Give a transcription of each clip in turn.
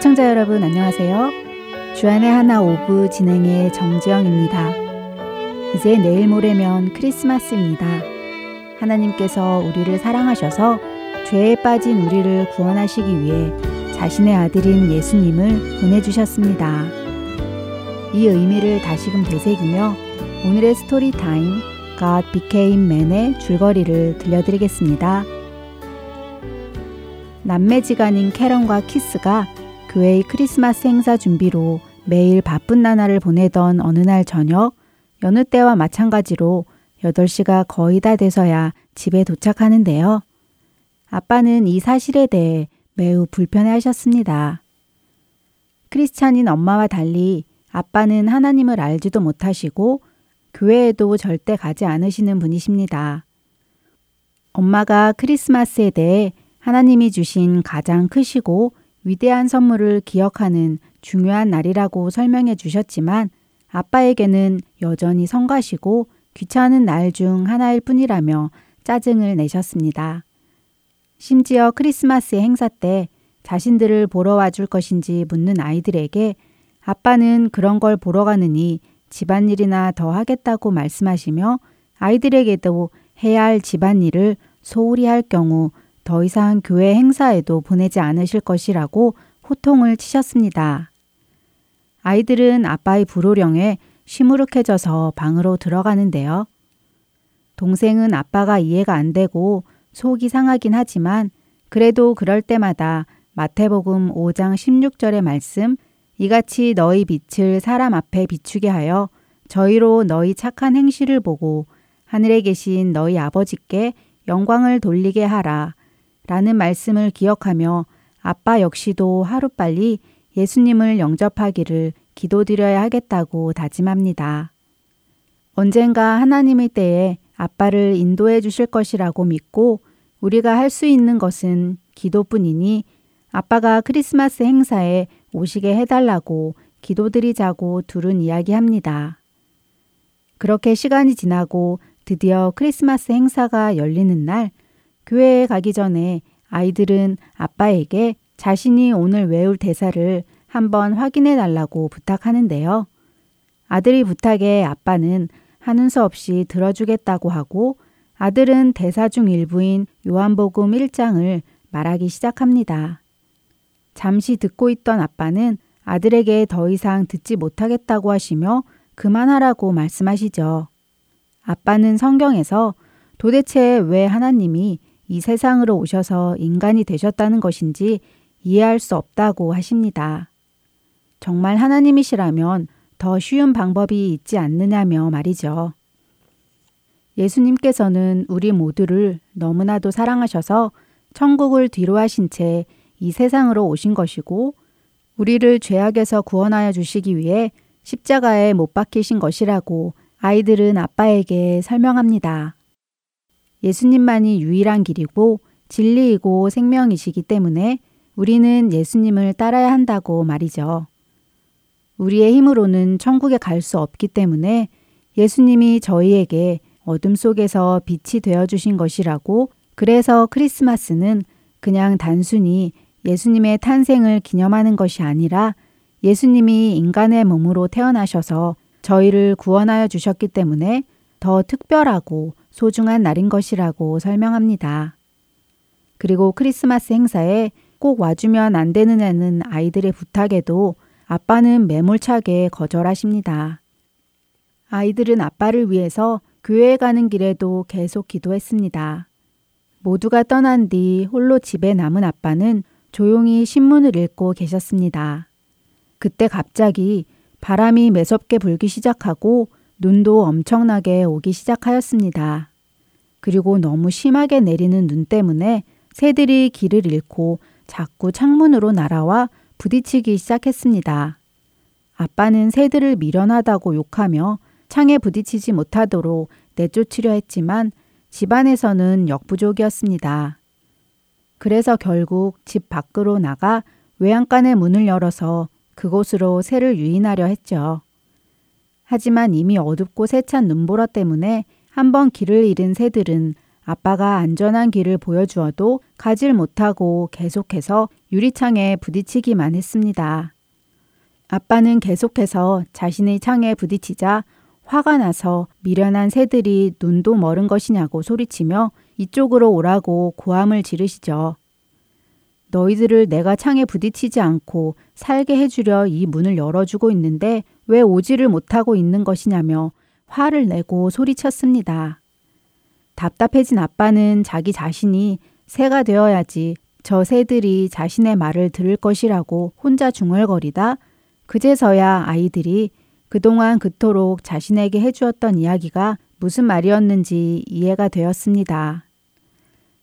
애청자 여러분 안녕하세요. 주안의 하나 오브 진행의 정지영입니다. 이제 내일 모레면 크리스마스입니다. 하나님께서 우리를 사랑하셔서 죄에 빠진 우리를 구원하시기 위해 자신의 아들인 예수님을 보내주셨습니다. 이 의미를 다시금 되새기며 오늘의 스토리 타임 God Became Man의 줄거리를 들려드리겠습니다. 남매지간인 캐런과 키스가 교회의 크리스마스 행사 준비로 매일 바쁜 나날을 보내던 어느 날 저녁 여느 때와 마찬가지로 8시가 거의 다 돼서야 집에 도착하는데요. 아빠는 이 사실에 대해 매우 불편해 하셨습니다. 크리스찬인 엄마와 달리 아빠는 하나님을 알지도 못하시고 교회에도 절대 가지 않으시는 분이십니다. 엄마가 크리스마스에 대해 하나님이 주신 가장 크시고 위대한 선물을 기억하는 중요한 날이라고 설명해 주셨지만 아빠에게는 여전히 성가시고 귀찮은 날 중 하나일 뿐이라며 짜증을 내셨습니다. 심지어 크리스마스 행사 때 자신들을 보러 와줄 것인지 묻는 아이들에게 아빠는 그런 걸 보러 가느니 집안일이나 더 하겠다고 말씀하시며 아이들에게도 해야 할 집안일을 소홀히 할 경우 더 이상 교회 행사에도 보내지 않으실 것이라고 호통을 치셨습니다. 아이들은 아빠의 불호령에 시무룩해져서 방으로 들어가는데요. 동생은 아빠가 이해가 안 되고 속이 상하긴 하지만 그래도 그럴 때마다 마태복음 5장 16절의 말씀 이같이 너희 빛을 사람 앞에 비추게 하여 저희로 너희 착한 행실을 보고 하늘에 계신 너희 아버지께 영광을 돌리게 하라 라는 말씀을 기억하며 아빠 역시도 하루빨리 예수님을 영접하기를 기도드려야 하겠다고 다짐합니다. 언젠가 하나님의 때에 아빠를 인도해 주실 것이라고 믿고 우리가 할 수 있는 것은 기도뿐이니 아빠가 크리스마스 행사에 오시게 해달라고 기도드리자고 둘은 이야기합니다. 그렇게 시간이 지나고 드디어 크리스마스 행사가 열리는 날 교회에 가기 전에 아이들은 아빠에게 자신이 오늘 외울 대사를 한번 확인해 달라고 부탁하는데요. 아들이 부탁에 아빠는 하는 수 없이 들어주겠다고 하고 아들은 대사 중 일부인 요한복음 1장을 말하기 시작합니다. 잠시 듣고 있던 아빠는 아들에게 더 이상 듣지 못하겠다고 하시며 그만하라고 말씀하시죠. 아빠는 성경에서 도대체 왜 하나님이 이 세상으로 오셔서 인간이 되셨다는 것인지 이해할 수 없다고 하십니다. 정말 하나님이시라면 더 쉬운 방법이 있지 않느냐며 말이죠. 예수님께서는 우리 모두를 너무나도 사랑하셔서 천국을 뒤로 하신 채 이 세상으로 오신 것이고 우리를 죄악에서 구원하여 주시기 위해 십자가에 못 박히신 것이라고 아이들은 아빠에게 설명합니다. 예수님만이 유일한 길이고 진리이고 생명이시기 때문에 우리는 예수님을 따라야 한다고 말이죠. 우리의 힘으로는 천국에 갈 수 없기 때문에 예수님이 저희에게 어둠 속에서 빛이 되어 주신 것이라고 그래서 크리스마스는 그냥 단순히 예수님의 탄생을 기념하는 것이 아니라 예수님이 인간의 몸으로 태어나셔서 저희를 구원하여 주셨기 때문에 더 특별하고 소중한 날인 것이라고 설명합니다. 그리고 크리스마스 행사에 꼭 와주면 안 되느냐는 아이들의 부탁에도 아빠는 매몰차게 거절하십니다. 아이들은 아빠를 위해서 교회에 가는 길에도 계속 기도했습니다. 모두가 떠난 뒤 홀로 집에 남은 아빠는 조용히 신문을 읽고 계셨습니다. 그때 갑자기 바람이 매섭게 불기 시작하고 눈도 엄청나게 오기 시작하였습니다. 그리고 너무 심하게 내리는 눈 때문에 새들이 길을 잃고 자꾸 창문으로 날아와 부딪히기 시작했습니다. 아빠는 새들을 미련하다고 욕하며 창에 부딪히지 못하도록 내쫓으려 했지만 집안에서는 역부족이었습니다. 그래서 결국 집 밖으로 나가 외양간의 문을 열어서 그곳으로 새를 유인하려 했죠. 하지만 이미 어둡고 세찬 눈보라 때문에 한번 길을 잃은 새들은 아빠가 안전한 길을 보여주어도 가질 못하고 계속해서 유리창에 부딪히기만 했습니다. 아빠는 계속해서 자신의 창에 부딪히자 화가 나서 미련한 새들이 눈도 멀은 것이냐고 소리치며 이쪽으로 오라고 고함을 지르시죠. 너희들을 내가 창에 부딪히지 않고 살게 해주려 이 문을 열어주고 있는데 왜 오지를 못하고 있는 것이냐며 화를 내고 소리쳤습니다. 답답해진 아빠는 자기 자신이 새가 되어야지 저 새들이 자신의 말을 들을 것이라고 혼자 중얼거리다 그제서야 아이들이 그동안 그토록 자신에게 해주었던 이야기가 무슨 말이었는지 이해가 되었습니다.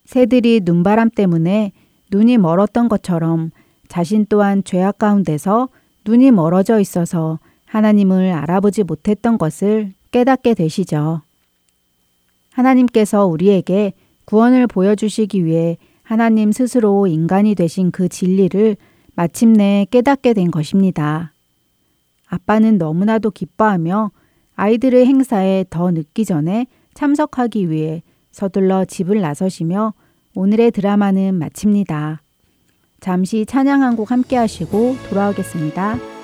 새들이 눈바람 때문에 눈이 멀었던 것처럼 자신 또한 죄악 가운데서 눈이 멀어져 있어서 하나님을 알아보지 못했던 것을 깨닫게 되시죠. 하나님께서 우리에게 구원을 보여주시기 위해 하나님 스스로 인간이 되신 그 진리를 마침내 깨닫게 된 것입니다. 아빠는 너무나도 기뻐하며 아이들의 행사에 더 늦기 전에 참석하기 위해 서둘러 집을 나서시며 오늘의 드라마는 마칩니다. 잠시 찬양 한 곡 함께 하시고 돌아오겠습니다.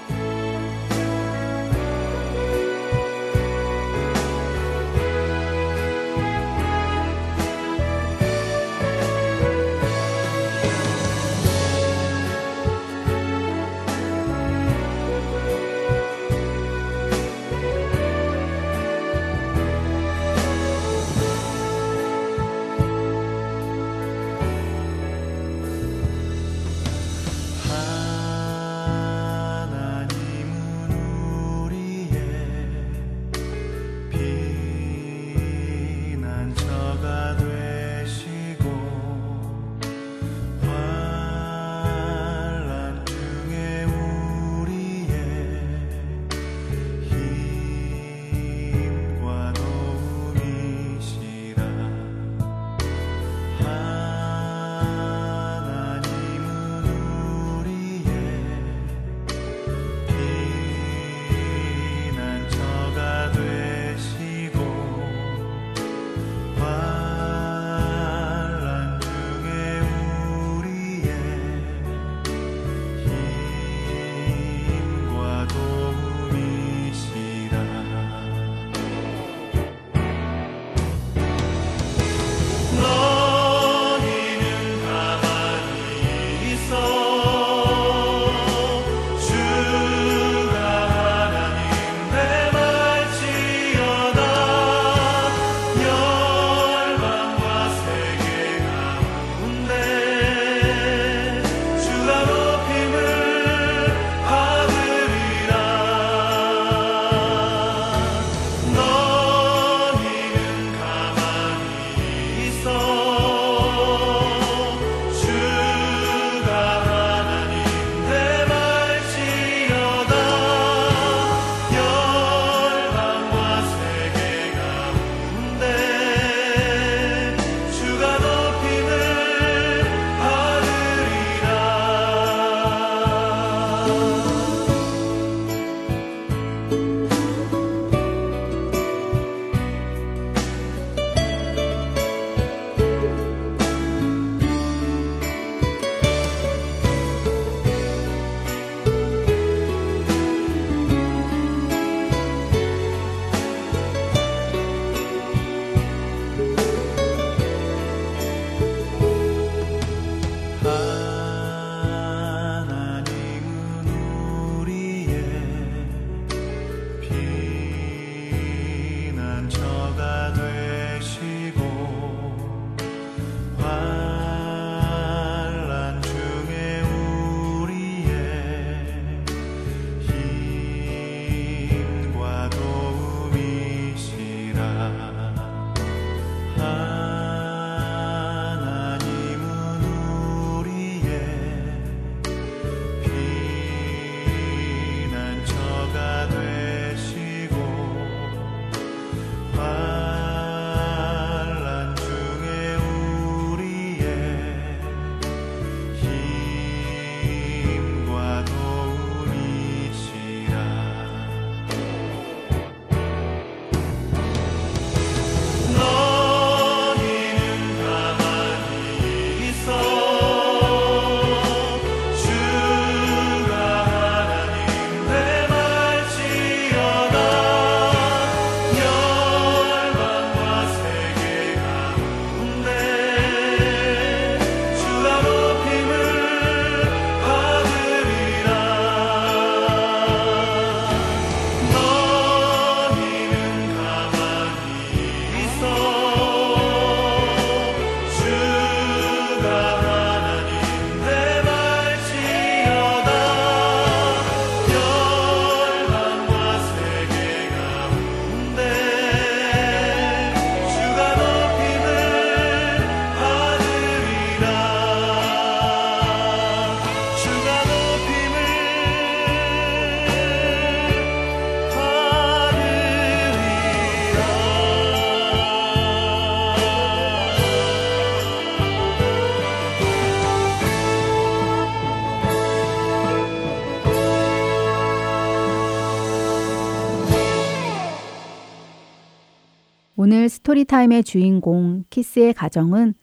스토리타임의 주인공 키스의 가정은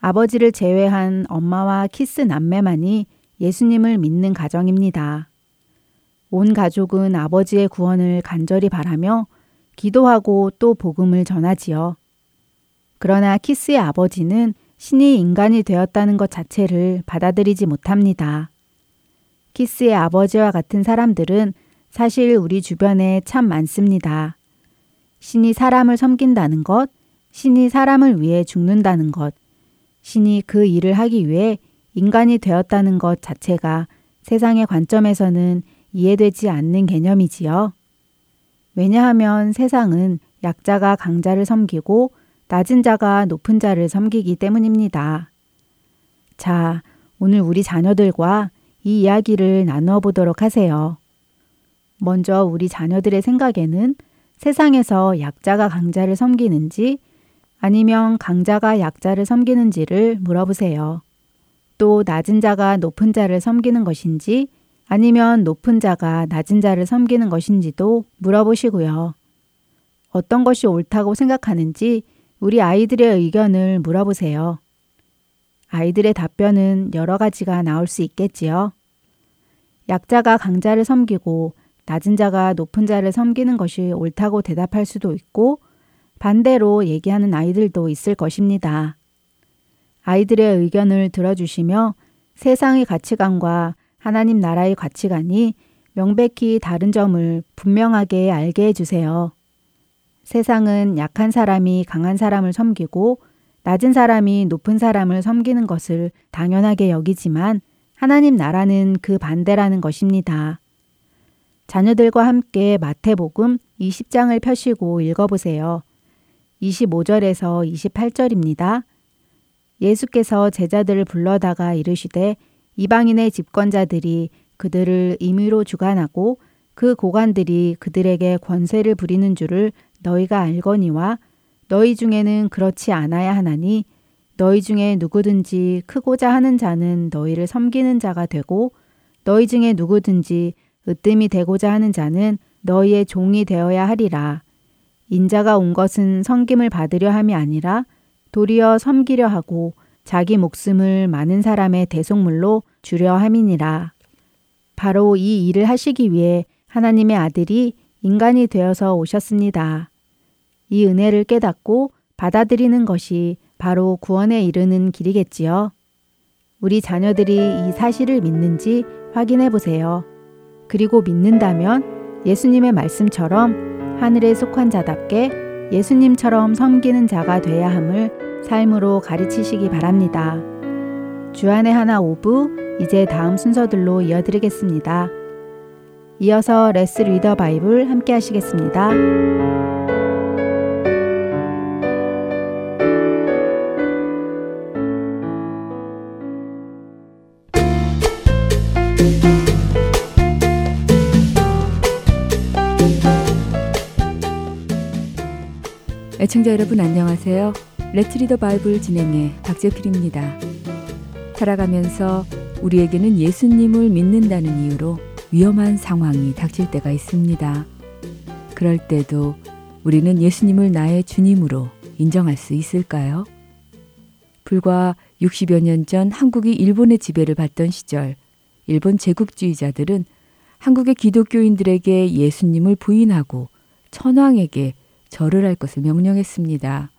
아버지를 제외한 엄마와 키스 남매만이 예수님을 믿는 가정입니다. 온 가족은 아버지의 구원을 간절히 바라며 기도하고 또 복음을 전하지요. 그러나 키스의 아버지는 신이 인간이 되었다는 것 자체를 받아들이지 못합니다. 키스의 아버지와 같은 사람들은 사실 우리 주변에 참 많습니다. 신이 사람을 섬긴다는 것, 신이 사람을 위해 죽는다는 것, 신이 그 일을 하기 위해 인간이 되었다는 것 자체가 세상의 관점에서는 이해되지 않는 개념이지요. 왜냐하면 세상은 약자가 강자를 섬기고 낮은 자가 높은 자를 섬기기 때문입니다. 자, 오늘 우리 자녀들과 이 이야기를 나누어 보도록 하세요. 먼저 우리 자녀들의 생각에는 세상에서 약자가 강자를 섬기는지 아니면 강자가 약자를 섬기는지를 물어보세요. 또 낮은 자가 높은 자를 섬기는 것인지 아니면 높은 자가 낮은 자를 섬기는 것인지도 물어보시고요. 어떤 것이 옳다고 생각하는지 우리 아이들의 의견을 물어보세요. 아이들의 답변은 여러 가지가 나올 수 있겠지요. 약자가 강자를 섬기고 낮은 자가 높은 자를 섬기는 것이 옳다고 대답할 수도 있고 반대로 얘기하는 아이들도 있을 것입니다. 아이들의 의견을 들어주시며 세상의 가치관과 하나님 나라의 가치관이 명백히 다른 점을 분명하게 알게 해주세요. 세상은 약한 사람이 강한 사람을 섬기고 낮은 사람이 높은 사람을 섬기는 것을 당연하게 여기지만 하나님 나라는 그 반대라는 것입니다. 자녀들과 함께 마태복음 20장을 펴시고 읽어보세요. 25절에서 28절입니다. 예수께서 제자들을 불러다가 이르시되 이방인의 집권자들이 그들을 임의로 주관하고 그 고관들이 그들에게 권세를 부리는 줄을 너희가 알거니와 너희 중에는 그렇지 않아야 하나니 너희 중에 누구든지 크고자 하는 자는 너희를 섬기는 자가 되고 너희 중에 누구든지 으뜸이 되고자 하는 자는 너희의 종이 되어야 하리라. 인자가 온 것은 섬김을 받으려 함이 아니라 도리어 섬기려 하고 자기 목숨을 많은 사람의 대속물로 주려 함이니라. 바로 이 일을 하시기 위해 하나님의 아들이 인간이 되어서 오셨습니다. 이 은혜를 깨닫고 받아들이는 것이 바로 구원에 이르는 길이겠지요. 우리 자녀들이 이 사실을 믿는지 확인해 보세요. 그리고 믿는다면 예수님의 말씀처럼 하늘에 속한 자답게 예수님처럼 섬기는 자가 돼야 함을 삶으로 가르치시기 바랍니다. 주안의 하나 오부 이제 다음 순서들로 이어드리겠습니다. 이어서 Let's Read the Bible 함께 하시겠습니다. 애청자 여러분 안녕하세요. Let's Read the Bible 진행의 박재필입니다. 살아가면서 우리에게는 예수님을 믿는다는 이유로 위험한 상황이 닥칠 때가 있습니다. 그럴 때도 우리는 예수님을 나의 주님으로 인정할 수 있을까요? 불과 60여 년 전 한국이 일본의 지배를 받던 시절 일본 제국주의자들은 한국의 기독교인들에게 예수님을 부인하고 천황에게 절을 할 것을 명령했습니다.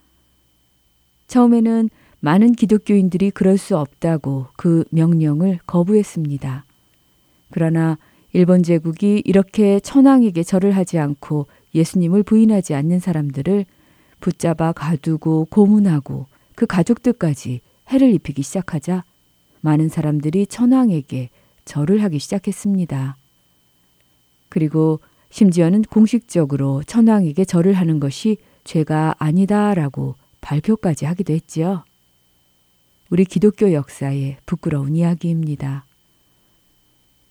처음에는 많은 기독교인들이 그럴 수 없다고 그 명령을 거부했습니다. 그러나 일본 제국이 이렇게 천황에게 절을 하지 않고 예수님을 부인하지 않는 사람들을 붙잡아 가두고 고문하고 그 가족들까지 해를 입히기 시작하자 많은 사람들이 천황에게 절을 하기 시작했습니다. 그리고 심지어는 공식적으로 천황에게 절을 하는 것이 죄가 아니다라고 발표까지 하기도 했지요. 우리 기독교 역사의 부끄러운 이야기입니다.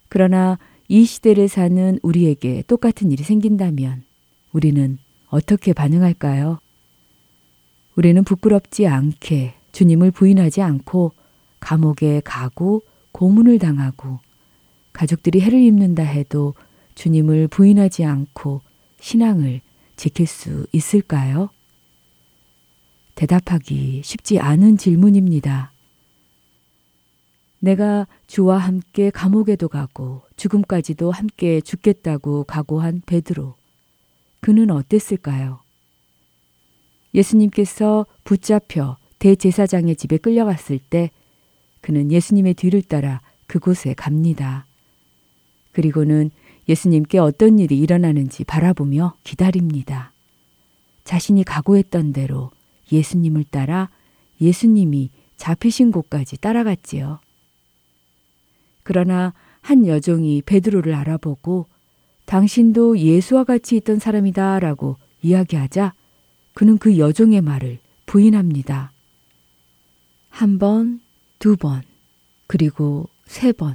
그러나 이 시대를 사는 우리에게 똑같은 일이 생긴다면 우리는 어떻게 반응할까요? 우리는 부끄럽지 않게 주님을 부인하지 않고 감옥에 가고 고문을 당하고 가족들이 해를 입는다 해도 주님을 부인하지 않고 신앙을 지킬 수 있을까요? 대답하기 쉽지 않은 질문입니다. 내가 주와 함께 감옥에도 가고 죽음까지도 함께 죽겠다고 각오한 베드로. 그는 어땠을까요? 예수님께서 붙잡혀 대제사장의 집에 끌려갔을 때 그는 예수님의 뒤를 따라 그곳에 갑니다. 그리고는 예수님께 어떤 일이 일어나는지 바라보며 기다립니다. 자신이 각오했던 대로 예수님을 따라 예수님이 잡히신 곳까지 따라갔지요. 그러나 한 여종이 베드로를 알아보고 당신도 예수와 같이 있던 사람이다 라고 이야기하자 그는 그 여종의 말을 부인합니다. 한 번, 두 번, 그리고 세 번.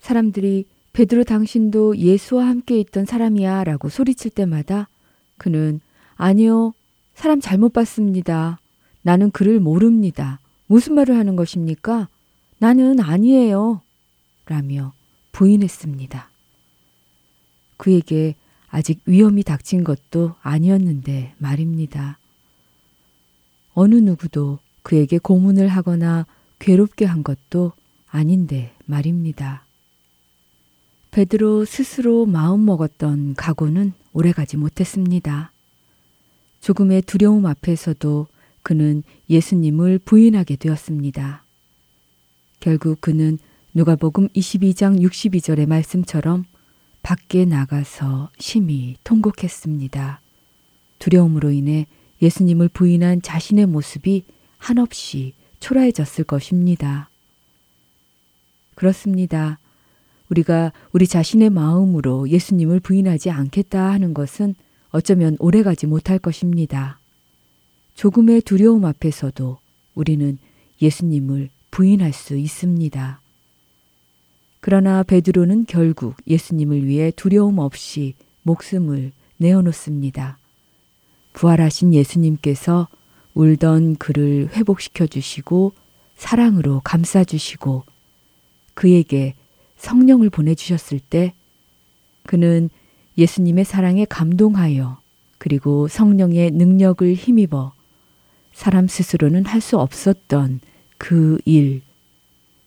사람들이 베드로 당신도 예수와 함께 있던 사람이야 라고 소리칠 때마다 그는 아니요, 사람 잘못 봤습니다. 나는 그를 모릅니다. 무슨 말을 하는 것입니까? 나는 아니에요. 라며 부인했습니다. 그에게 아직 위험이 닥친 것도 아니었는데 말입니다. 어느 누구도 그에게 고문을 하거나 괴롭게 한 것도 아닌데 말입니다. 베드로 스스로 마음먹었던 각오는 오래가지 못했습니다. 조금의 두려움 앞에서도 그는 예수님을 부인하게 되었습니다. 결국 그는 누가복음 22장 62절의 말씀처럼 밖에 나가서 심히 통곡했습니다. 두려움으로 인해 예수님을 부인한 자신의 모습이 한없이 초라해졌을 것입니다. 그렇습니다. 우리가 우리 자신의 마음으로 예수님을 부인하지 않겠다 하는 것은 어쩌면 오래가지 못할 것입니다. 조금의 두려움 앞에서도 우리는 예수님을 부인할 수 있습니다. 그러나 베드로는 결국 예수님을 위해 두려움 없이 목숨을 내어놓습니다. 부활하신 예수님께서 울던 그를 회복시켜 주시고 사랑으로 감싸 주시고 그에게 성령을 보내주셨을 때 그는 예수님의 사랑에 감동하여 그리고 성령의 능력을 힘입어 사람 스스로는 할 수 없었던 그 일,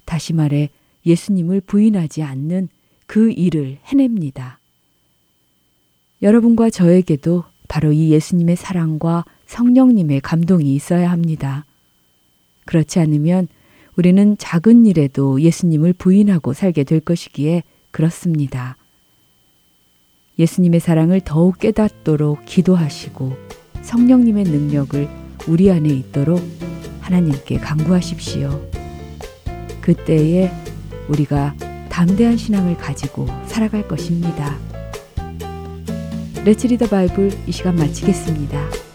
다시 말해 예수님을 부인하지 않는 그 일을 해냅니다. 여러분과 저에게도 바로 이 예수님의 사랑과 성령님의 감동이 있어야 합니다. 그렇지 않으면 우리는 작은 일에도 예수님을 부인하고 살게 될 것이기에 그렇습니다. 예수님의 사랑을 더욱 깨닫도록 기도하시고 성령님의 능력을 우리 안에 있도록 하나님께 간구하십시오. 그때에 우리가 담대한 신앙을 가지고 살아갈 것입니다. 레츠 리더 바이블 이 시간 마치겠습니다.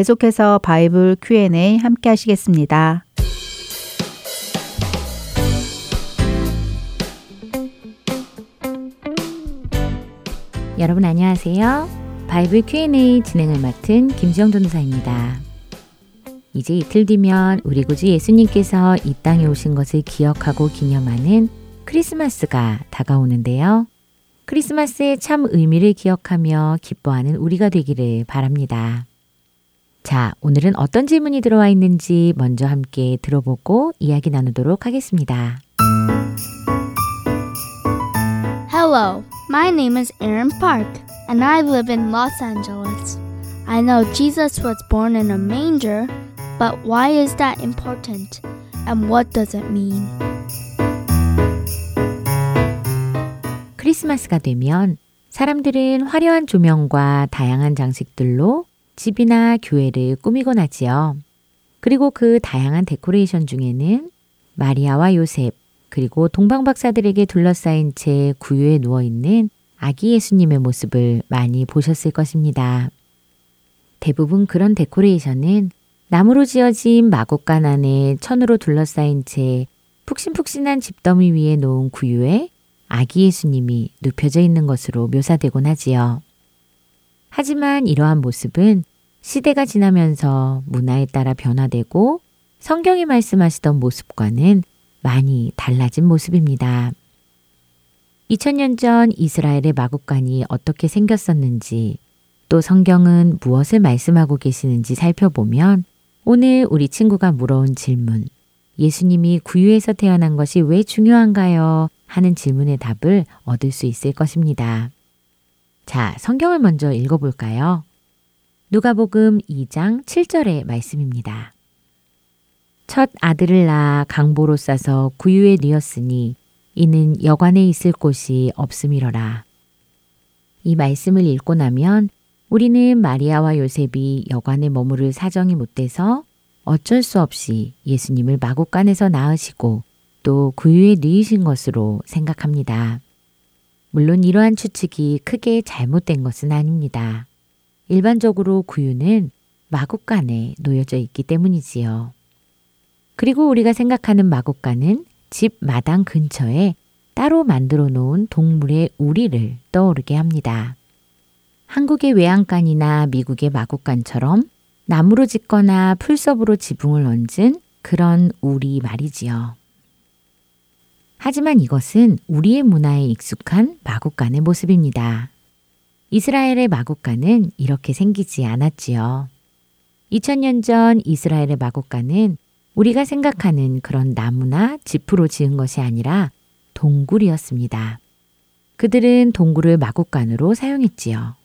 계속해서 바이블 Q&A 함께 하시겠습니다. 여러분 안녕하세요. 바이블 Q&A 진행을 맡은 김지영 전도사입니다. 이제 이틀 뒤면 우리 구주 예수님께서 이 땅에 오신 것을 기억하고 기념하는 크리스마스가 다가오는데요. 크리스마스의 참 의미를 기억하며 기뻐하는 우리가 되기를 바랍니다. 자, 오늘은 어떤 질문이 들어와 있는지 먼저 함께 들어보고 이야기 나누도록 하겠습니다. Hello, my name is Aaron Park, and I live in Los Angeles. I know Jesus was born in a manger, but why is that important? And what does it mean? 크리스마스가 되면 사람들은 화려한 조명과 다양한 장식들로 집이나 교회를 꾸미곤 하지요. 그리고 그 다양한 데코레이션 중에는 마리아와 요셉, 그리고 동방박사들에게 둘러싸인 채 구유에 누워 있는 아기 예수님의 모습을 많이 보셨을 것입니다. 대부분 그런 데코레이션은 나무로 지어진 마곡간 안에 천으로 둘러싸인 채 푹신푹신한 집더미 위에 놓은 구유에 아기 예수님이 눕혀져 있는 것으로 묘사되곤 하지요. 하지만 이러한 모습은 시대가 지나면서 문화에 따라 변화되고 성경이 말씀하시던 모습과는 많이 달라진 모습입니다. 2000년 전 이스라엘의 마국간이 어떻게 생겼었는지 또 성경은 무엇을 말씀하고 계시는지 살펴보면 오늘 우리 친구가 물어온 질문, 예수님이 구유에서 태어난 것이 왜 중요한가요? 하는 질문의 답을 얻을 수 있을 것입니다. 자, 성경을 먼저 읽어볼까요? 누가복음 2장 7절의 말씀입니다. 첫 아들을 낳아 강보로 싸서 구유에 뉘었으니 이는 여관에 있을 곳이 없음이러라. 이 말씀을 읽고 나면 우리는 마리아와 요셉이 여관에 머무를 사정이 못 돼서 어쩔 수 없이 예수님을 마국간에서 낳으시고 또 구유에 뉘으신 것으로 생각합니다. 물론 이러한 추측이 크게 잘못된 것은 아닙니다. 일반적으로 구유는 마국간에 놓여져 있기 때문이지요. 그리고 우리가 생각하는 마국간은 집 마당 근처에 따로 만들어 놓은 동물의 우리를 떠오르게 합니다. 한국의 외양간이나 미국의 마국간처럼 나무로 짓거나 풀섭으로 지붕을 얹은 그런 우리 말이지요. 하지만 이것은 우리의 문화에 익숙한 마국간의 모습입니다. 이스라엘의 마국간은 이렇게 생기지 않았지요. 2000년 전 이스라엘의 마국간은 우리가 생각하는 그런 나무나 지프로 지은 것이 아니라 동굴이었습니다. 그들은 동굴을 마국간으로 사용했지요.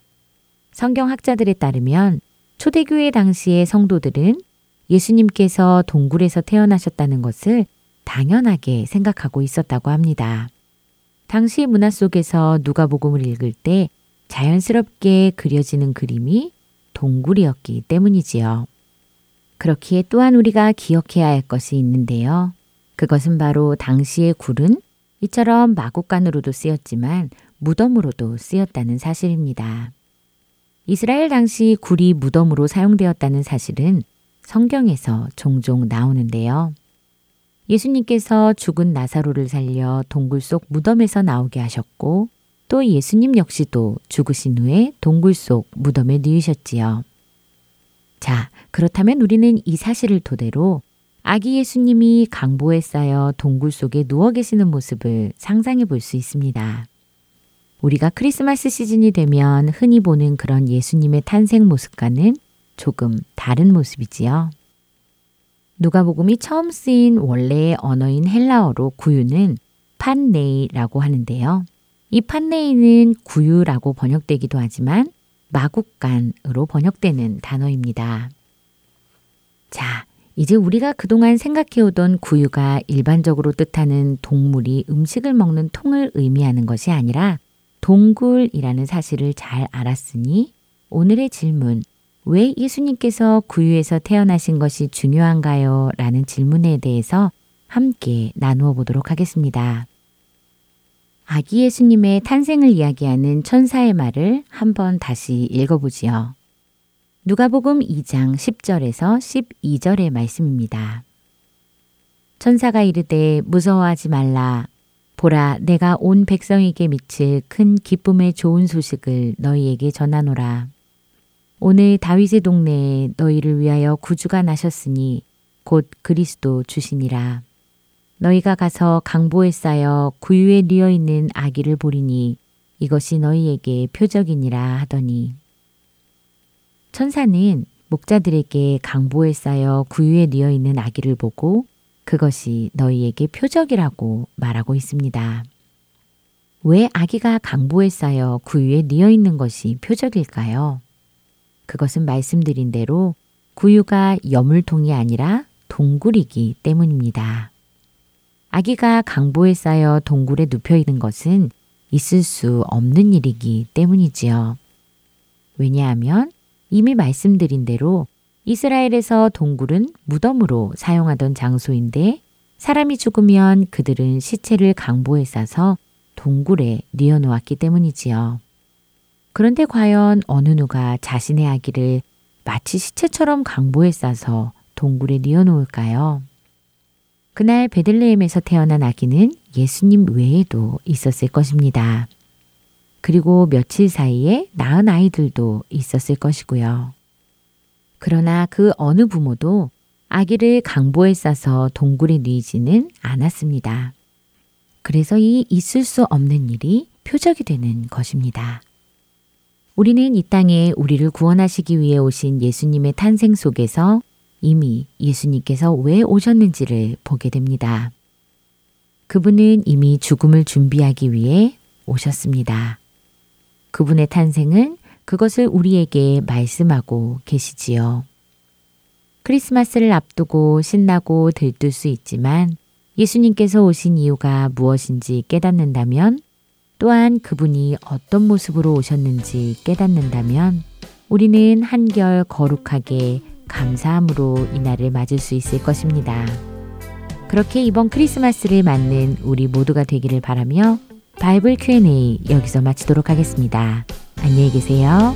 성경학자들에 따르면 초대교회 당시의 성도들은 예수님께서 동굴에서 태어나셨다는 것을 당연하게 생각하고 있었다고 합니다. 당시 문화 속에서 누가복음을 읽을 때 자연스럽게 그려지는 그림이 동굴이었기 때문이지요. 그렇기에 또한 우리가 기억해야 할 것이 있는데요. 그것은 바로 당시의 굴은 이처럼 마곡간으로도 쓰였지만 무덤으로도 쓰였다는 사실입니다. 이스라엘 당시 굴이 무덤으로 사용되었다는 사실은 성경에서 종종 나오는데요. 예수님께서 죽은 나사로를 살려 동굴 속 무덤에서 나오게 하셨고 또 예수님 역시도 죽으신 후에 동굴 속 무덤에 누이셨지요. 자, 그렇다면 우리는 이 사실을 토대로 아기 예수님이 강보에 쌓여 동굴 속에 누워 계시는 모습을 상상해 볼 수 있습니다. 우리가 크리스마스 시즌이 되면 흔히 보는 그런 예수님의 탄생 모습과는 조금 다른 모습이지요. 누가복음이 처음 쓰인 원래의 언어인 헬라어로 구유는 판네이라고 하는데요. 이 판네이는 구유라고 번역되기도 하지만 마국간으로 번역되는 단어입니다. 자, 이제 우리가 그동안 생각해오던 구유가 일반적으로 뜻하는 동물이 음식을 먹는 통을 의미하는 것이 아니라 동굴이라는 사실을 잘 알았으니 오늘의 질문, 왜 예수님께서 구유에서 태어나신 것이 중요한가요? 라는 질문에 대해서 함께 나누어 보도록 하겠습니다. 아기 예수님의 탄생을 이야기하는 천사의 말을 한번 다시 읽어보지요. 누가복음 2장 10절에서 12절의 말씀입니다. 천사가 이르되 무서워하지 말라 보라 내가 온 백성에게 미칠 큰 기쁨의 좋은 소식을 너희에게 전하노라. 오늘 다윗의 동네에 너희를 위하여 구주가 나셨으니 곧 그리스도 주시니라. 너희가 가서 강보에 쌓여 구유에 뉘어 있는 아기를 보리니 이것이 너희에게 표적이니라 하더니 천사는 목자들에게 강보에 쌓여 구유에 뉘어 있는 아기를 보고 그것이 너희에게 표적이라고 말하고 있습니다. 왜 아기가 강보에 쌓여 구유에 뉘어 있는 것이 표적일까요? 그것은 말씀드린 대로 구유가 여물통이 아니라 동굴이기 때문입니다. 아기가 강보에 쌓여 동굴에 눕혀 있는 것은 있을 수 없는 일이기 때문이지요. 왜냐하면 이미 말씀드린 대로 이스라엘에서 동굴은 무덤으로 사용하던 장소인데 사람이 죽으면 그들은 시체를 강보에 싸서 동굴에 뉘어놓았기 때문이지요. 그런데 과연 어느 누가 자신의 아기를 마치 시체처럼 강보에 싸서 동굴에 뉘어놓을까요? 그날 베들레헴에서 태어난 아기는 예수님 외에도 있었을 것입니다. 그리고 며칠 사이에 낳은 아이들도 있었을 것이고요. 그러나 그 어느 부모도 아기를 강보에 싸서 동굴에 뉘지는 않았습니다. 그래서 이 있을 수 없는 일이 표적이 되는 것입니다. 우리는 이 땅에 우리를 구원하시기 위해 오신 예수님의 탄생 속에서 이미 예수님께서 왜 오셨는지를 보게 됩니다. 그분은 이미 죽음을 준비하기 위해 오셨습니다. 그분의 탄생은 그것을 우리에게 말씀하고 계시지요. 크리스마스를 앞두고 신나고 들뜰 수 있지만 예수님께서 오신 이유가 무엇인지 깨닫는다면 또한 그분이 어떤 모습으로 오셨는지 깨닫는다면 우리는 한결 거룩하게 감사함으로 이날을 맞을 수 있을 것입니다. 그렇게 이번 크리스마스를 맞는 우리 모두가 되기를 바라며 바이블 Q&A 여기서 마치도록 하겠습니다. 안녕히 계세요.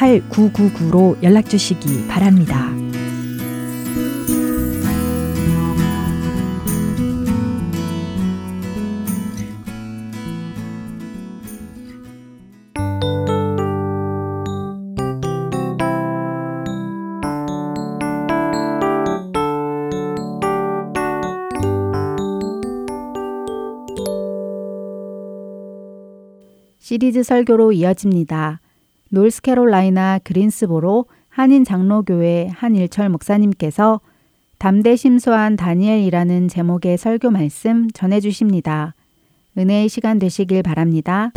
8999로 연락 주시기 바랍니다. 시리즈 설교로 이어집니다. 노스캐롤라이나 그린스보로 한인 장로교회 한일철 목사님께서 담대 심소한 다니엘이라는 제목의 설교 말씀 전해 주십니다. 은혜의 시간 되시길 바랍니다.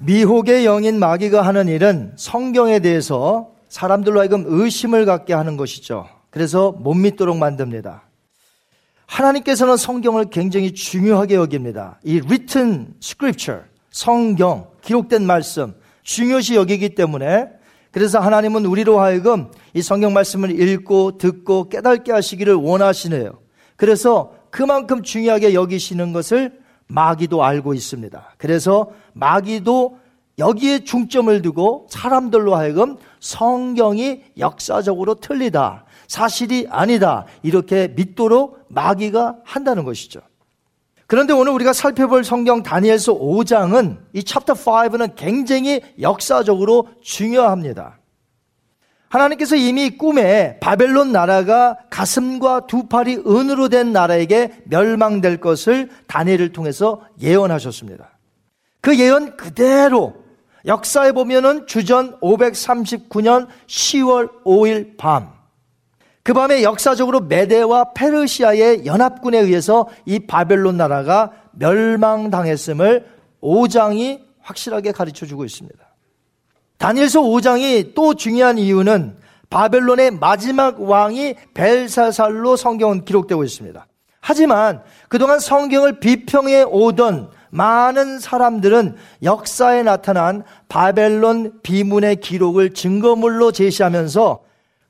미혹의 영인 마귀가 하는 일은 성경에 대해서 사람들로 하여금 의심을 갖게 하는 것이죠. 그래서 못 믿도록 만듭니다. 하나님께서는 성경을 굉장히 중요하게 여깁니다. 이 written scripture, 성경, 기록된 말씀, 중요시 여기기 때문에 그래서 하나님은 우리로 하여금 이 성경 말씀을 읽고 듣고 깨닫게 하시기를 원하시네요. 그래서 그만큼 중요하게 여기시는 것을 마귀도 알고 있습니다. 그래서 마귀도 여기에 중점을 두고 사람들로 하여금 성경이 역사적으로 틀리다. 사실이 아니다. 이렇게 믿도록 마귀가 한다는 것이죠. 그런데 오늘 우리가 살펴볼 성경 다니엘서 5장은 이 챕터 5는 굉장히 역사적으로 중요합니다. 하나님께서 이미 꿈에 바벨론 나라가 가슴과 두 팔이 은으로 된 나라에게 멸망될 것을 다니엘을 통해서 예언하셨습니다. 그 예언 그대로 역사에 보면은 주전 539년 10월 5일 밤 그 밤에 역사적으로 메데와 페르시아의 연합군에 의해서 이 바벨론 나라가 멸망당했음을 5장이 확실하게 가르쳐 주고 있습니다. 다니엘서 5장이 또 중요한 이유는 바벨론의 마지막 왕이 벨사살로 성경은 기록되고 있습니다. 하지만 그동안 성경을 비평해 오던 많은 사람들은 역사에 나타난 바벨론 비문의 기록을 증거물로 제시하면서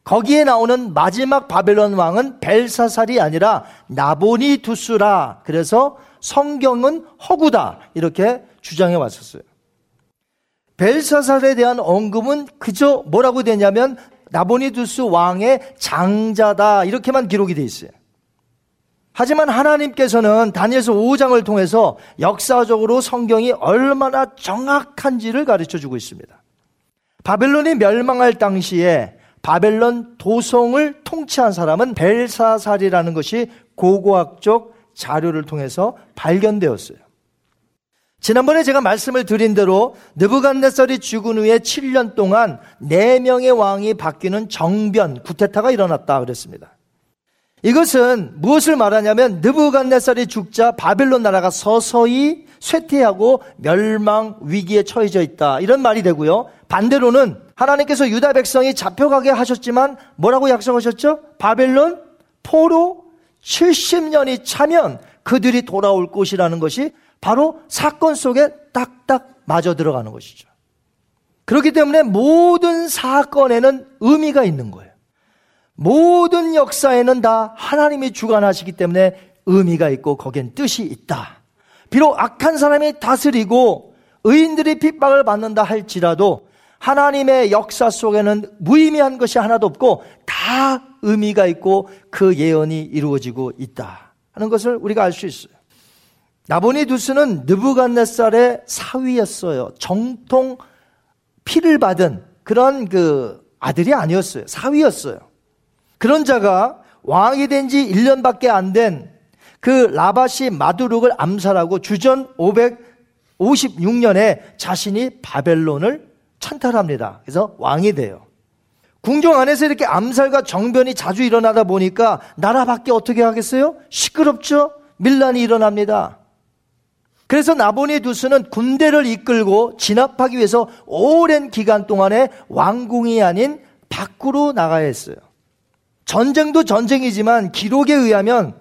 거기에 나오는 마지막 바벨론 왕은 벨사살이 아니라 나보니 두스라. 그래서 성경은 허구다. 이렇게 주장해 왔었어요. 벨사살에 대한 언급은 그저 뭐라고 되냐면 나보니두스 왕의 장자다. 이렇게만 기록이 돼 있어요. 하지만 하나님께서는 다니엘서 5장을 통해서 역사적으로 성경이 얼마나 정확한지를 가르쳐 주고 있습니다. 바벨론이 멸망할 당시에 바벨론 도성을 통치한 사람은 벨사살이라는 것이 고고학적 자료를 통해서 발견되었어요. 지난번에 제가 말씀을 드린 대로 느부갓네살이 죽은 후에 7년 동안 4명의 왕이 바뀌는 정변, 구테타가 일어났다 그랬습니다. 이것은 무엇을 말하냐면 느부갓네살이 죽자 바벨론 나라가 서서히 쇠퇴하고 멸망 위기에 처해져 있다. 이런 말이 되고요. 반대로는 하나님께서 유다 백성이 잡혀가게 하셨지만 뭐라고 약속하셨죠? 바벨론 포로 70년이 차면 그들이 돌아올 것이라는 것이 바로 사건 속에 딱딱 맞아 들어가는 것이죠. 그렇기 때문에 모든 사건에는 의미가 있는 거예요. 모든 역사에는 다 하나님이 주관하시기 때문에 의미가 있고 거기엔 뜻이 있다. 비록 악한 사람이 다스리고 의인들이 핍박을 받는다 할지라도 하나님의 역사 속에는 무의미한 것이 하나도 없고 다 의미가 있고 그 예언이 이루어지고 있다 하는 것을 우리가 알 수 있어요. 나보니두스는 느부갓네살의 사위였어요. 정통 피를 받은 그런 그 아들이 아니었어요. 사위였어요. 그런 자가 왕이 된 지 1년밖에 안 된 그 라바시 마두룩을 암살하고 주전 556년에 자신이 바벨론을 찬탈합니다. 그래서 왕이 돼요. 궁정 안에서 이렇게 암살과 정변이 자주 일어나다 보니까 나라 밖에 어떻게 하겠어요? 시끄럽죠? 밀란이 일어납니다. 그래서 나보니 두스는 군대를 이끌고 진압하기 위해서 오랜 기간 동안에 왕궁이 아닌 밖으로 나가야 했어요. 전쟁도 전쟁이지만 기록에 의하면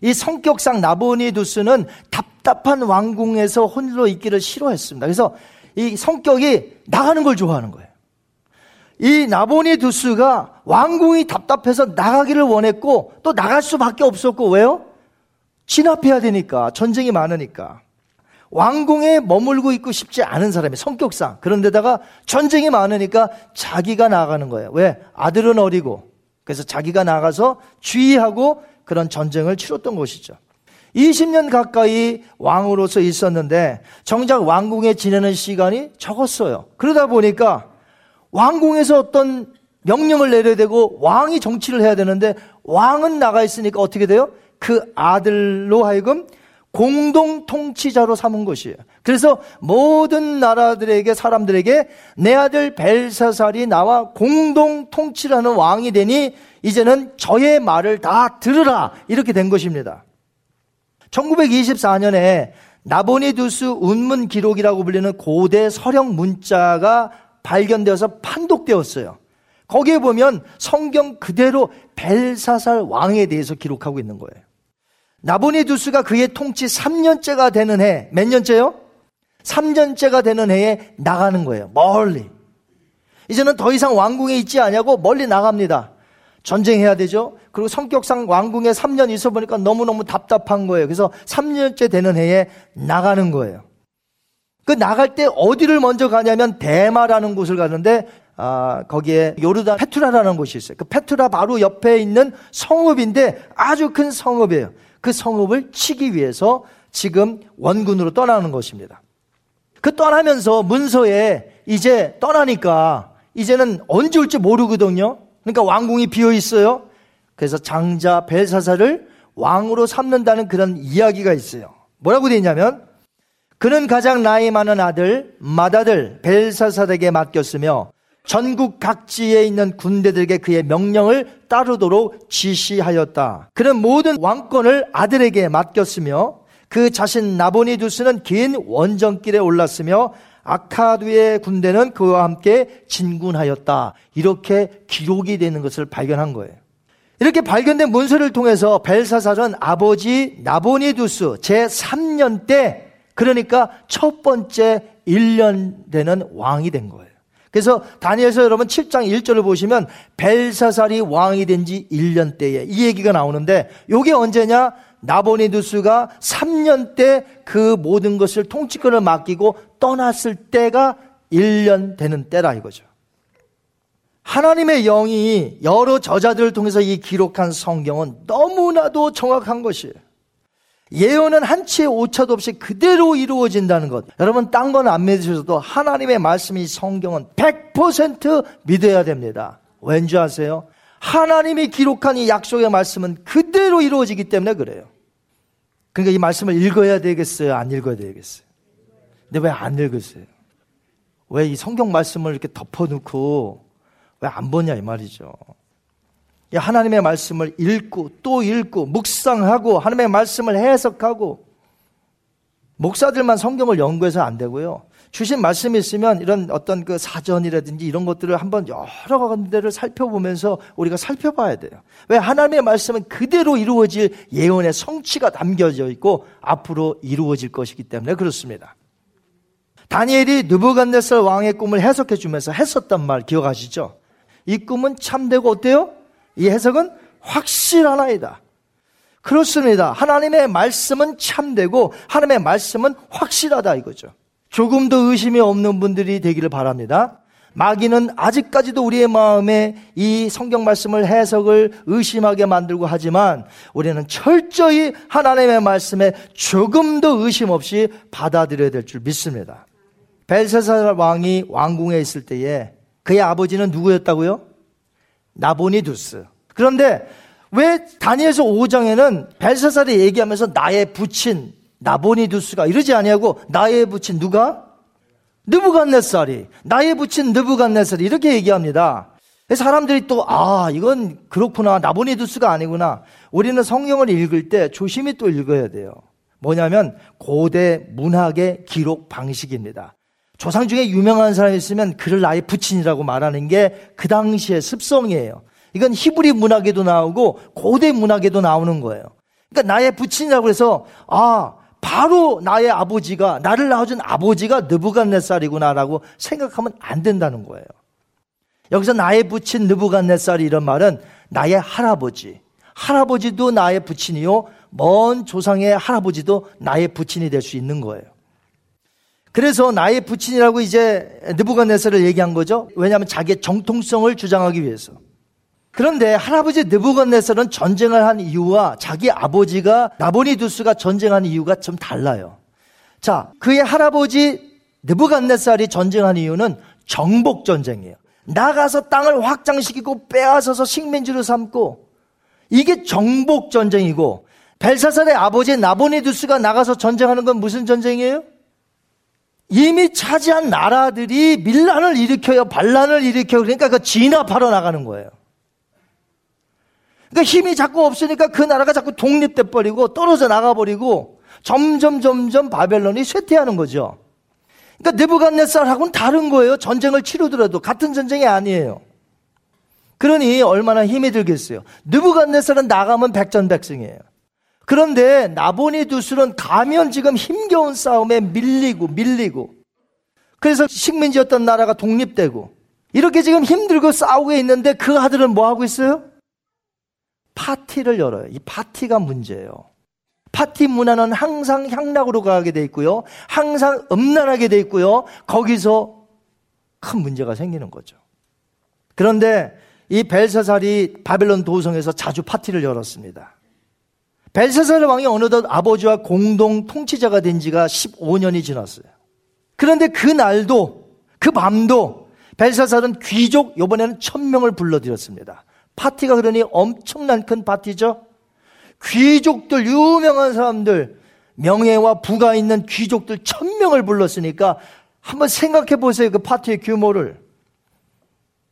이 성격상 나보니두스는 답답한 왕궁에서 홀로 있기를 싫어했습니다. 그래서 이 성격이 나가는 걸 좋아하는 거예요. 이 나보니 두스가 왕궁이 답답해서 나가기를 원했고 또 나갈 수밖에 없었고 왜요? 진압해야 되니까 전쟁이 많으니까 왕궁에 머물고 있고 싶지 않은 사람이 성격상 그런데다가 전쟁이 많으니까 자기가 나가는 거예요. 왜? 아들은 어리고 그래서 자기가 나가서 주의하고 그런 전쟁을 치렀던 것이죠. 20년 가까이 왕으로서 있었는데 정작 왕궁에 지내는 시간이 적었어요. 그러다 보니까 왕궁에서 어떤 명령을 내려야 되고 왕이 정치를 해야 되는데 왕은 나가 있으니까 어떻게 돼요? 그 아들로 하여금 공동 통치자로 삼은 것이에요. 그래서 모든 나라들에게 사람들에게 내 아들 벨사살이 나와 공동 통치라는 왕이 되니 이제는 저의 말을 다 들으라 이렇게 된 것입니다. 1924년에 나보니두스 운문 기록이라고 불리는 고대 서령 문자가 발견되어서 판독되었어요. 거기에 보면 성경 그대로 벨사살 왕에 대해서 기록하고 있는 거예요. 나보니두스가 그의 통치 3년째가 되는 해, 몇 년째요? 3년째가 되는 해에 나가는 거예요. 멀리. 이제는 더 이상 왕궁에 있지 않냐고 멀리 나갑니다. 전쟁해야 되죠? 그리고 성격상 왕궁에 3년 있어 보니까 너무너무 답답한 거예요. 그래서 3년째 되는 해에 나가는 거예요. 그 나갈 때 어디를 먼저 가냐면 대마라는 곳을 가는데 아, 거기에 요르단 페투라라는 곳이 있어요. 그 페투라 바로 옆에 있는 성읍인데 아주 큰 성읍이에요. 그 성읍을 치기 위해서 지금 원군으로 떠나는 것입니다. 그 떠나면서 문서에 이제 떠나니까 이제는 언제 올지 모르거든요. 그러니까 왕궁이 비어 있어요. 그래서 장자 벨사사를 왕으로 삼는다는 그런 이야기가 있어요. 뭐라고 되어 있냐면 그는 가장 나이 많은 아들 마다들 벨사사에게 맡겼으며 전국 각지에 있는 군대들에게 그의 명령을 따르도록 지시하였다. 그는 모든 왕권을 아들에게 맡겼으며 그 자신 나보니두스는 긴 원정길에 올랐으며 아카두의 군대는 그와 함께 진군하였다. 이렇게 기록이 되는 것을 발견한 거예요. 이렇게 발견된 문서를 통해서 벨사살은 아버지 나보니두스 제3년 때 그러니까 첫 번째 1년 되는 왕이 된 거예요. 그래서 다니엘서 여러분 7장 1절을 보시면 벨사살이 왕이 된 지 1년 때에 이 얘기가 나오는데 이게 언제냐? 나보니두스가 3년 때 그 모든 것을 통치권을 맡기고 떠났을 때가 1년 되는 때라 이거죠. 하나님의 영이 여러 저자들을 통해서 이 기록한 성경은 너무나도 정확한 것이에요. 예언은 한치의 오차도 없이 그대로 이루어진다는 것. 여러분, 딴 건 안 믿으셔도 하나님의 말씀이 성경은 100% 믿어야 됩니다. 왠지 아세요? 하나님이 기록한 이 약속의 말씀은 그대로 이루어지기 때문에 그래요. 그러니까 이 말씀을 읽어야 되겠어요? 안 읽어야 되겠어요? 근데 왜 안 읽으세요? 왜 이 성경 말씀을 이렇게 덮어놓고 왜 안 보냐 이 말이죠. 하나님의 말씀을 읽고 또 읽고 묵상하고 하나님의 말씀을 해석하고 목사들만 성경을 연구해서 안 되고요. 주신 말씀이 있으면 이런 어떤 그 사전이라든지 이런 것들을 한번 여러 군데를 살펴보면서 우리가 살펴봐야 돼요. 왜 하나님의 말씀은 그대로 이루어질 예언의 성취가 담겨져 있고 앞으로 이루어질 것이기 때문에 그렇습니다. 다니엘이 느부갓네살 왕의 꿈을 해석해 주면서 했었단 말 기억하시죠? 이 꿈은 참되고 어때요? 이 해석은 확실하나이다. 그렇습니다. 하나님의 말씀은 참되고 하나님의 말씀은 확실하다 이거죠. 조금도 의심이 없는 분들이 되기를 바랍니다. 마귀는 아직까지도 우리의 마음에 이 성경 말씀을 해석을 의심하게 만들고 하지만 우리는 철저히 하나님의 말씀에 조금도 의심 없이 받아들여야 될 줄 믿습니다. 벨세살 왕이 왕궁에 있을 때에 그의 아버지는 누구였다고요? 나보니두스. 그런데 왜 다니엘서 5장에는 벨사살이 얘기하면서 나의 부친 나보니 두스가 이러지 아니하고 나의 부친 누가? 느부갓네살이 나의 부친 느부갓네살이 이렇게 얘기합니다. 사람들이 또 아 이건 그렇구나 나보니 두스가 아니구나. 우리는 성경을 읽을 때 조심히 또 읽어야 돼요. 뭐냐면 고대 문학의 기록 방식입니다. 조상 중에 유명한 사람이 있으면 그를 나의 부친이라고 말하는 게 그 당시의 습성이에요. 이건 히브리 문학에도 나오고 고대 문학에도 나오는 거예요. 그러니까 나의 부친이라고 해서 아 바로 나의 아버지가 나를 낳아준 아버지가 느부갓네살이구나라고 생각하면 안 된다는 거예요. 여기서 나의 부친 느부갓네살이 이런 말은 나의 할아버지, 할아버지도 나의 부친이요, 먼 조상의 할아버지도 나의 부친이 될 수 있는 거예요. 그래서 나의 부친이라고 이제 느부갓네살을 얘기한 거죠. 왜냐하면 자기의 정통성을 주장하기 위해서. 그런데 할아버지 느부갓네살은 전쟁을 한 이유와 자기 아버지가 나보니 두스가 전쟁한 이유가 좀 달라요. 자, 그의 할아버지 느부갓네살이 전쟁한 이유는 정복 전쟁이에요. 나가서 땅을 확장시키고 빼앗아서 식민지로 삼고 이게 정복 전쟁이고 벨사살의 아버지 나보니 두스가 나가서 전쟁하는 건 무슨 전쟁이에요? 이미 차지한 나라들이 밀란을 일으켜요, 반란을 일으켜요. 그러니까 그 진압하러 나가는 거예요. 그러니까 힘이 자꾸 없으니까 그 나라가 자꾸 독립돼 버리고 떨어져 나가 버리고 점점 점점 바벨론이 쇠퇴하는 거죠. 그러니까 느부갓네살하고는 다른 거예요. 전쟁을 치르더라도 같은 전쟁이 아니에요. 그러니 얼마나 힘이 들겠어요. 느부갓네살은 나가면 백전백승이에요. 그런데 나보니 두술은 가면 지금 힘겨운 싸움에 밀리고 밀리고 그래서 식민지였던 나라가 독립되고 이렇게 지금 힘들고 싸우고 있는데 그 아들은 뭐 하고 있어요? 파티를 열어요. 이 파티가 문제예요. 파티 문화는 항상 향락으로 가게 돼 있고요. 항상 음란하게 돼 있고요. 거기서 큰 문제가 생기는 거죠. 그런데 이 벨사살이 바벨론 도성에서 자주 파티를 열었습니다. 벨사살 왕이 어느덧 아버지와 공동 통치자가 된 지가 15년이 지났어요. 그런데 그 날도 그 밤도 벨사살은 귀족 이번에는 천명을 불러들였습니다. 파티가 그러니 엄청난 큰 파티죠. 귀족들, 유명한 사람들, 명예와 부가 있는 귀족들 천명을 불렀으니까 한번 생각해 보세요. 그 파티의 규모를.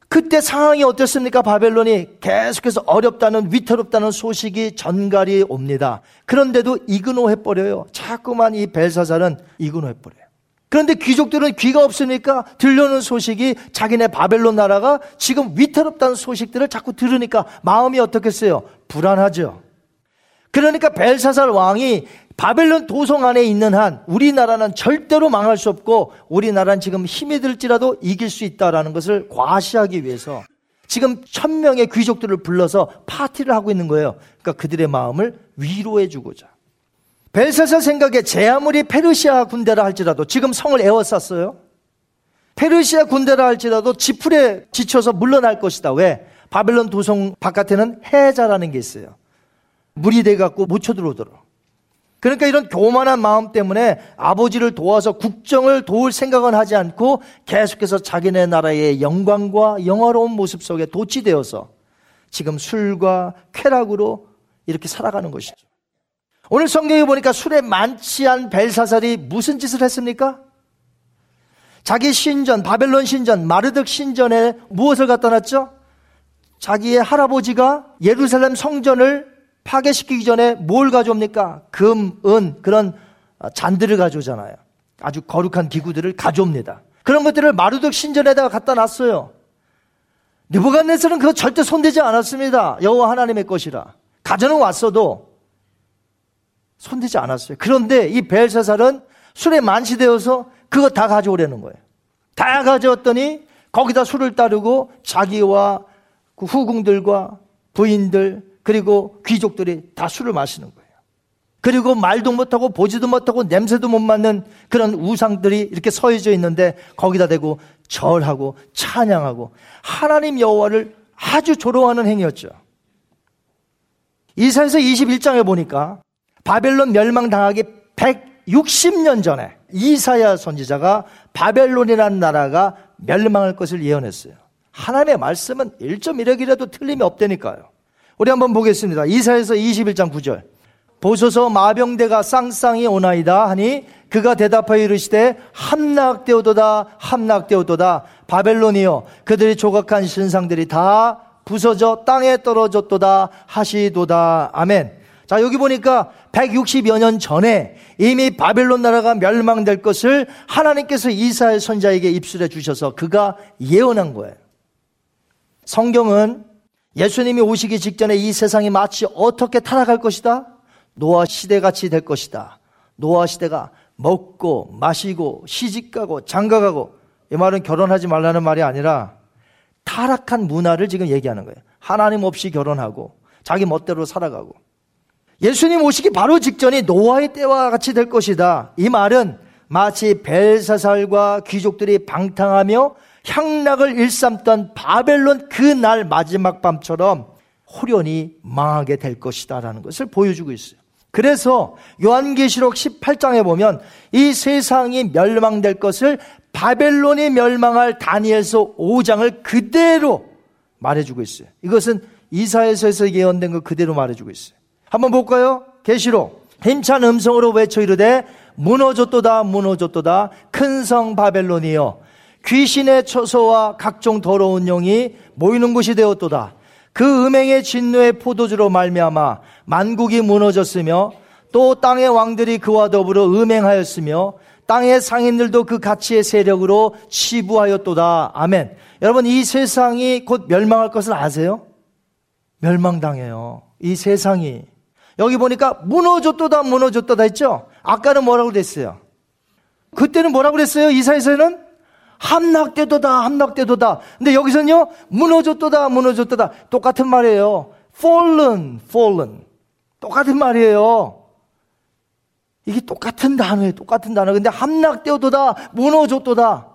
그때 상황이 어땠습니까? 바벨론이 계속해서 어렵다는, 위태롭다는 소식이 전갈이 옵니다. 그런데도 이근호해버려요. 자꾸만 이 벨사살은 이근호해버려요. 그런데 귀족들은 귀가 없으니까 들려오는 소식이 자기네 바벨론 나라가 지금 위태롭다는 소식들을 자꾸 들으니까 마음이 어떻겠어요? 불안하죠. 그러니까 벨사살 왕이 바벨론 도성 안에 있는 한 우리나라는 절대로 망할 수 없고 우리나라는 지금 힘이 들지라도 이길 수 있다라는 것을 과시하기 위해서 지금 천 명의 귀족들을 불러서 파티를 하고 있는 거예요. 그러니까 그들의 마음을 위로해 주고자. 벨사살 생각에 제 아무리 페르시아 군대라 할지라도 지금 성을 에워쌌어요. 페르시아 군대라 할지라도 지풀에 지쳐서 물러날 것이다. 왜? 바벨론 도성 바깥에는 해자라는 게 있어요. 물이 돼갖고 못 쳐들어오도록. 그러니까 이런 교만한 마음 때문에 아버지를 도와서 국정을 도울 생각은 하지 않고 계속해서 자기네 나라의 영광과 영화로운 모습 속에 도취되어서 지금 술과 쾌락으로 이렇게 살아가는 것이죠. 오늘 성경에 보니까 술에 만취한 벨사살이 무슨 짓을 했습니까? 자기 신전, 바벨론 신전, 마르득 신전에 무엇을 갖다 놨죠? 자기의 할아버지가 예루살렘 성전을 파괴시키기 전에 뭘 가져옵니까? 금, 은, 그런 잔들을 가져오잖아요. 아주 거룩한 기구들을 가져옵니다. 그런 것들을 마르득 신전에다가 갖다 놨어요. 느부갓네살은 그거 절대 손대지 않았습니다. 여호와 하나님의 것이라. 가져는 왔어도 손대지 않았어요. 그런데 이 벨사살은 술에 만시되어서 그거 다 가져오려는 거예요. 다 가져왔더니 거기다 술을 따르고 자기와 그 후궁들과 부인들 그리고 귀족들이 다 술을 마시는 거예요. 그리고 말도 못하고 보지도 못하고 냄새도 못 맡는 그런 우상들이 이렇게 서해져 있는데 거기다 대고 절하고 찬양하고 하나님 여호와를 아주 조롱하는 행위였죠. 이사에서 21장에 보니까 바벨론 멸망당하기 160년 전에 이사야 선지자가 바벨론이라는 나라가 멸망할 것을 예언했어요. 하나님의 말씀은 1.1억이라도 틀림이 없다니까요. 우리 한번 보겠습니다. 이사에서 21장 9절. 보소서 마병대가 쌍쌍이 오나이다 하니 그가 대답하여 이르시되 함락되오도다 함락되오도다 바벨론이여 그들이 조각한 신상들이 다 부서져 땅에 떨어졌도다 하시도다 아멘. 자 여기 보니까 160여 년 전에 이미 바벨론 나라가 멸망될 것을 하나님께서 이사의 선자에게 입술해 주셔서 그가 예언한 거예요. 성경은 예수님이 오시기 직전에 이 세상이 마치 어떻게 타락할 것이다? 노아 시대같이 될 것이다. 노아 시대가 먹고 마시고 시집가고 장가가고 이 말은 결혼하지 말라는 말이 아니라 타락한 문화를 지금 얘기하는 거예요. 하나님 없이 결혼하고 자기 멋대로 살아가고 예수님 오시기 바로 직전이 노아의 때와 같이 될 것이다. 이 말은 마치 벨사살과 귀족들이 방탕하며 향락을 일삼던 바벨론 그 날 마지막 밤처럼 호련히 망하게 될 것이다라는 것을 보여주고 있어요. 그래서 요한계시록 18장에 보면 이 세상이 멸망될 것을 바벨론이 멸망할 다니엘서 5장을 그대로 말해주고 있어요. 이것은 이사에서에서 예언된 것 그대로 말해주고 있어요. 한번 볼까요? 계시록 힘찬 음성으로 외쳐 이르되 무너졌도다 무너졌도다 큰 성 바벨론이여 귀신의 처소와 각종 더러운 영이 모이는 곳이 되었도다. 그 음행의 진노의 포도주로 말미암아 만국이 무너졌으며 또 땅의 왕들이 그와 더불어 음행하였으며 땅의 상인들도 그 가치의 세력으로 치부하였도다. 아멘. 여러분 이 세상이 곧 멸망할 것을 아세요? 멸망당해요. 이 세상이 여기 보니까 무너졌도다 무너졌도다 했죠? 아까는 뭐라고 그랬어요? 그때는 뭐라고 그랬어요? 이사에서는 함락되도다, 함락되도다. 근데 여기서는요, 무너졌도다, 무너졌도다. 똑같은 말이에요. fallen, fallen. 똑같은 말이에요. 이게 똑같은 단어예요, 똑같은 단어. 근데 함락되도다, 무너졌도다.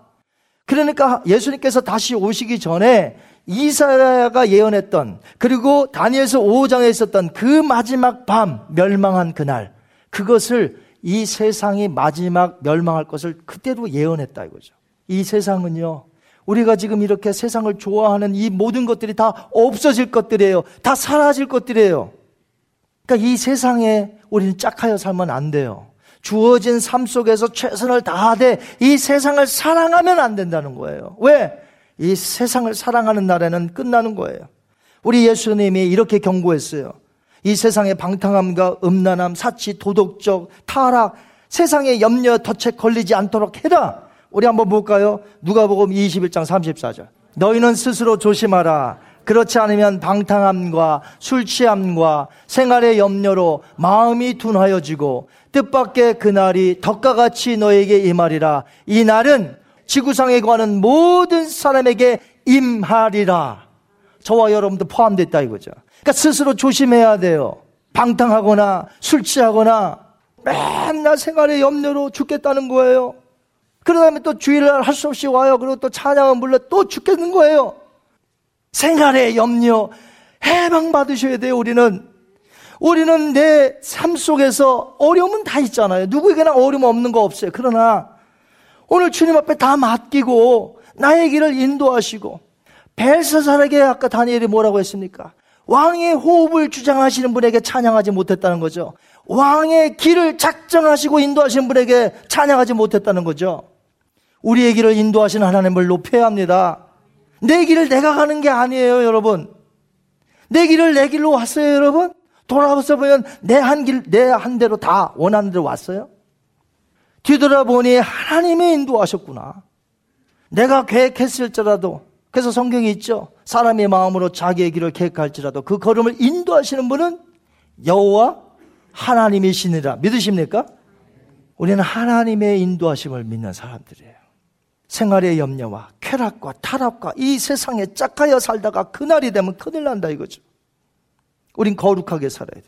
그러니까 예수님께서 다시 오시기 전에 이사야가 예언했던 그리고 다니엘서 5장에 있었던 그 마지막 밤 멸망한 그날 그것을 이 세상이 마지막 멸망할 것을 그때로 예언했다 이거죠. 이 세상은요, 우리가 지금 이렇게 세상을 좋아하는 이 모든 것들이 다 없어질 것들이에요. 다 사라질 것들이에요. 그러니까 이 세상에 우리는 짝하여 살면 안 돼요. 주어진 삶 속에서 최선을 다하되 이 세상을 사랑하면 안 된다는 거예요. 왜? 이 세상을 사랑하는 날에는 끝나는 거예요. 우리 예수님이 이렇게 경고했어요. 이 세상의 방탕함과 음란함, 사치, 도덕적, 타락, 세상의 염려, 덫에 걸리지 않도록 해라. 우리 한번 볼까요? 누가복음 21장 34절. 너희는 스스로 조심하라. 그렇지 않으면 방탕함과 술 취함과 생활의 염려로 마음이 둔하여지고 뜻밖의 그날이 덕과 같이 너에게 임하리라. 이 날은 지구상에 관한 모든 사람에게 임하리라. 저와 여러분도 포함됐다 이거죠. 그러니까 스스로 조심해야 돼요. 방탕하거나 술 취하거나 맨날 생활의 염려로 죽겠다는 거예요. 그러다음에 또 주일날 할 수 없이 와요. 그리고 또 찬양을 불러 또 죽겠는 거예요. 생활의 염려, 해방 받으셔야 돼요, 우리는. 우리는 내 삶 속에서 어려움은 다 있잖아요. 누구에게나 어려움 없는 거 없어요. 그러나 오늘 주님 앞에 다 맡기고 나의 길을 인도하시고 벨사살에게 아까 다니엘이 뭐라고 했습니까? 왕의 호흡을 주장하시는 분에게 찬양하지 못했다는 거죠. 왕의 길을 작정하시고 인도하시는 분에게 찬양하지 못했다는 거죠. 우리의 길을 인도하시는 하나님을 높여야 합니다. 내 길을 내가 가는 게 아니에요, 여러분. 내 길을 내 길로 왔어요, 여러분? 돌아와서 보면 내 한 길, 내 한 대로 다 원하는 대로 왔어요? 뒤돌아보니 하나님이 인도하셨구나. 내가 계획했을지라도, 그래서 성경이 있죠. 사람의 마음으로 자기의 길을 계획할지라도 그 걸음을 인도하시는 분은 여호와 하나님이시니라. 믿으십니까? 우리는 하나님의 인도하심을 믿는 사람들이에요. 생활의 염려와 쾌락과 타락과 이 세상에 짝하여 살다가 그날이 되면 큰일 난다 이거죠. 우린 거룩하게 살아야 돼.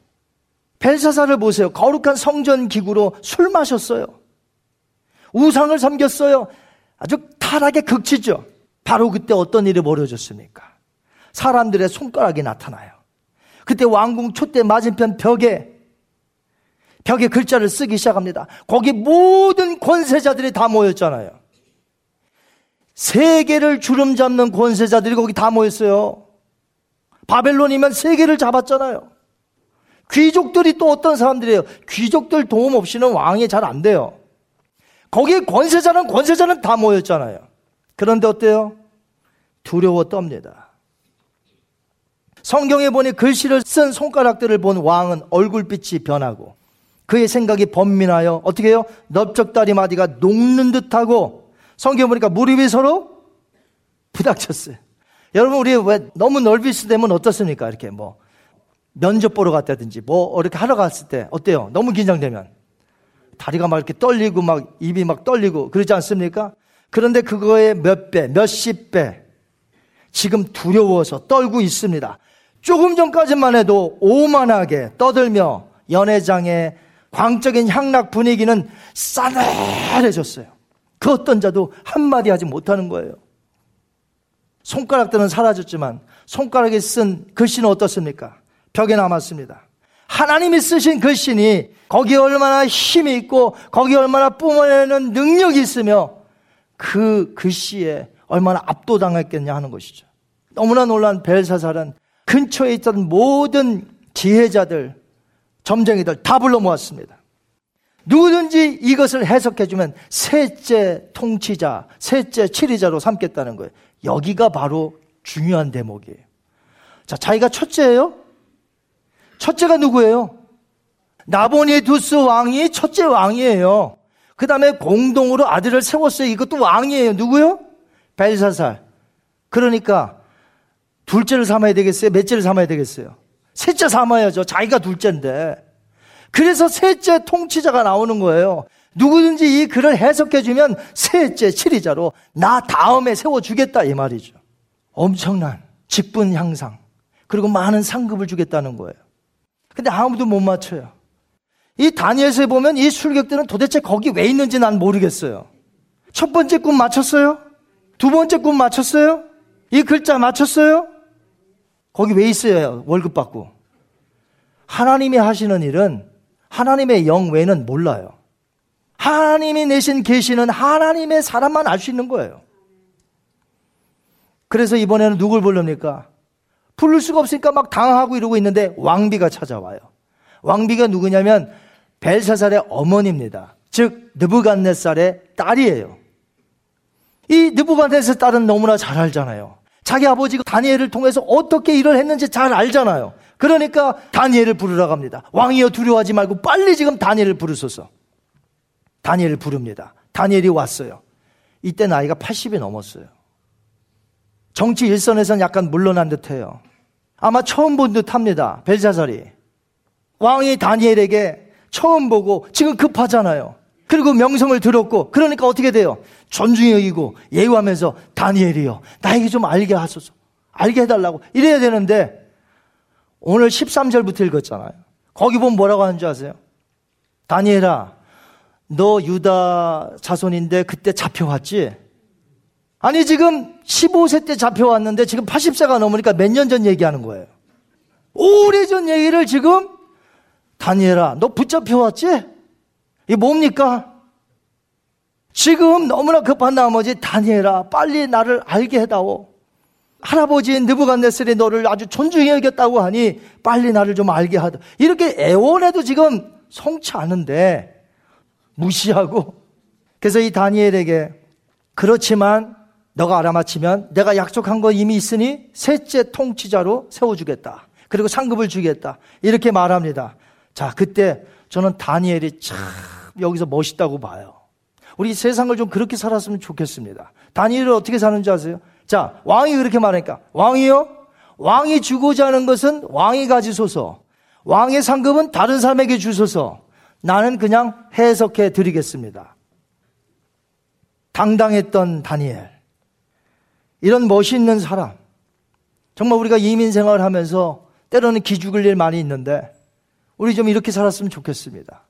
벨사사를 보세요. 거룩한 성전 기구로 술 마셨어요. 우상을 섬겼어요. 아주 타락의 극치죠. 바로 그때 어떤 일이 벌어졌습니까? 사람들의 손가락이 나타나요. 그때 왕궁 촛대 맞은편 벽에 벽에 글자를 쓰기 시작합니다. 거기 모든 권세자들이 다 모였잖아요. 세계를 주름 잡는 권세자들이 거기 다 모였어요. 바벨론이면 세계를 잡았잖아요. 귀족들이 또 어떤 사람들이에요? 귀족들 도움 없이는 왕이 잘 안 돼요. 거기에 권세자는 권세자는 다 모였잖아요. 그런데 어때요? 두려워 떱니다. 성경에 보니 글씨를 쓴 손가락들을 본 왕은 얼굴빛이 변하고 그의 생각이 번민하여 어떻게 해요? 넓적다리 마디가 녹는 듯하고 성경 보니까 무릎이 서로 부닥쳤어요. 여러분 우리 왜 너무 넓이스 되면 어떻습니까? 이렇게 뭐 면접 보러 갔다든지 뭐 이렇게 하러 갔을 때 어때요? 너무 긴장되면 다리가 막 이렇게 떨리고 막 입이 막 떨리고 그러지 않습니까? 그런데 그거의 몇 배, 몇십 배 지금 두려워서 떨고 있습니다. 조금 전까지만 해도 오만하게 떠들며 연회장의 광적인 향락 분위기는 싸늘해졌어요. 그 어떤 자도 한마디 하지 못하는 거예요. 손가락들은 사라졌지만 손가락에 쓴 글씨는 어떻습니까? 벽에 남았습니다. 하나님이 쓰신 글씨니 거기에 얼마나 힘이 있고 거기에 얼마나 뿜어내는 능력이 있으며 그 글씨에 얼마나 압도당했겠냐 하는 것이죠. 너무나 놀란 벨사살은 근처에 있던 모든 지혜자들, 점쟁이들 다 불러 모았습니다. 누구든지 이것을 해석해주면 셋째 통치자, 셋째 치리자로 삼겠다는 거예요. 여기가 바로 중요한 대목이에요. 자, 자기가 첫째예요? 첫째가 누구예요? 나보니두스 왕이 첫째 왕이에요. 그 다음에 공동으로 아들을 세웠어요. 이것도 왕이에요. 누구요? 벨사살. 그러니까 둘째를 삼아야 되겠어요? 넷째를 삼아야 되겠어요? 셋째 삼아야죠. 자기가 둘째인데. 그래서 셋째 통치자가 나오는 거예요. 누구든지 이 글을 해석해주면 셋째 치리자로 나 다음에 세워주겠다 이 말이죠. 엄청난 직분 향상 그리고 많은 상급을 주겠다는 거예요. 근데 아무도 못 맞춰요. 이 다니엘서에 보면 이 술객들은 도대체 거기 왜 있는지 난 모르겠어요. 첫 번째 꿈 맞췄어요? 두 번째 꿈 맞췄어요? 이 글자 맞췄어요? 거기 왜 있어요? 월급 받고. 하나님이 하시는 일은 하나님의 영 외에는 몰라요. 하나님이 내신 계시는 하나님의 사람만 알 수 있는 거예요. 그래서 이번에는 누굴 부릅니까? 부를 수가 없으니까 막 당하고 이러고 있는데 왕비가 찾아와요. 왕비가 누구냐면 벨사살의 어머니입니다. 즉 느부갓네살의 딸이에요. 이 느부갓네살 딸은 너무나 잘 알잖아요. 자기 아버지가 다니엘을 통해서 어떻게 일을 했는지 잘 알잖아요. 그러니까 다니엘을 부르러 갑니다. 왕이여 두려워하지 말고 빨리 지금 다니엘을 부르소서. 다니엘을 부릅니다. 다니엘이 왔어요. 이때 나이가 80이 넘었어요. 정치 일선에선 약간 물러난 듯해요. 아마 처음 본 듯합니다. 벨자살이 왕이 다니엘에게 처음 보고 지금 급하잖아요. 그리고 명성을 들었고 그러니까 어떻게 돼요? 존중히 여기고 예우하면서 다니엘이요. 나에게 좀 알게 하소서. 알게 해달라고 이래야 되는데 오늘 13절부터 읽었잖아요. 거기 보면 뭐라고 하는 줄 아세요? 다니엘아, 너 유다 자손인데 그때 잡혀왔지? 아니, 지금 15세 때 잡혀왔는데 지금 80세가 넘으니까 몇 년 전 얘기하는 거예요. 오래전 얘기를 지금 다니엘아, 너 붙잡혀 왔지? 이게 뭡니까? 지금 너무나 급한 나머지 다니엘아, 빨리 나를 알게 해다오. 할아버지 느부갓네살이 너를 아주 존중히 여겼다고 하니 빨리 나를 좀 알게 하다. 이렇게 애원해도 지금 성치 않은데 무시하고 그래서 이 다니엘에게 그렇지만 너가 알아맞히면 내가 약속한 거 이미 있으니 셋째 통치자로 세워주겠다. 그리고 상급을 주겠다. 이렇게 말합니다. 자, 그때 저는 다니엘이 참 여기서 멋있다고 봐요. 우리 세상을 좀 그렇게 살았으면 좋겠습니다. 다니엘은 어떻게 사는지 아세요? 자, 왕이 그렇게 말하니까 왕이요? 왕이 주고자 하는 것은 왕이 가지소서. 왕의 상급은 다른 사람에게 주소서. 나는 그냥 해석해 드리겠습니다. 당당했던 다니엘. 이런 멋있는 사람. 정말 우리가 이민 생활을 하면서 때로는 기죽을 일 많이 있는데 우리 좀 이렇게 살았으면 좋겠습니다.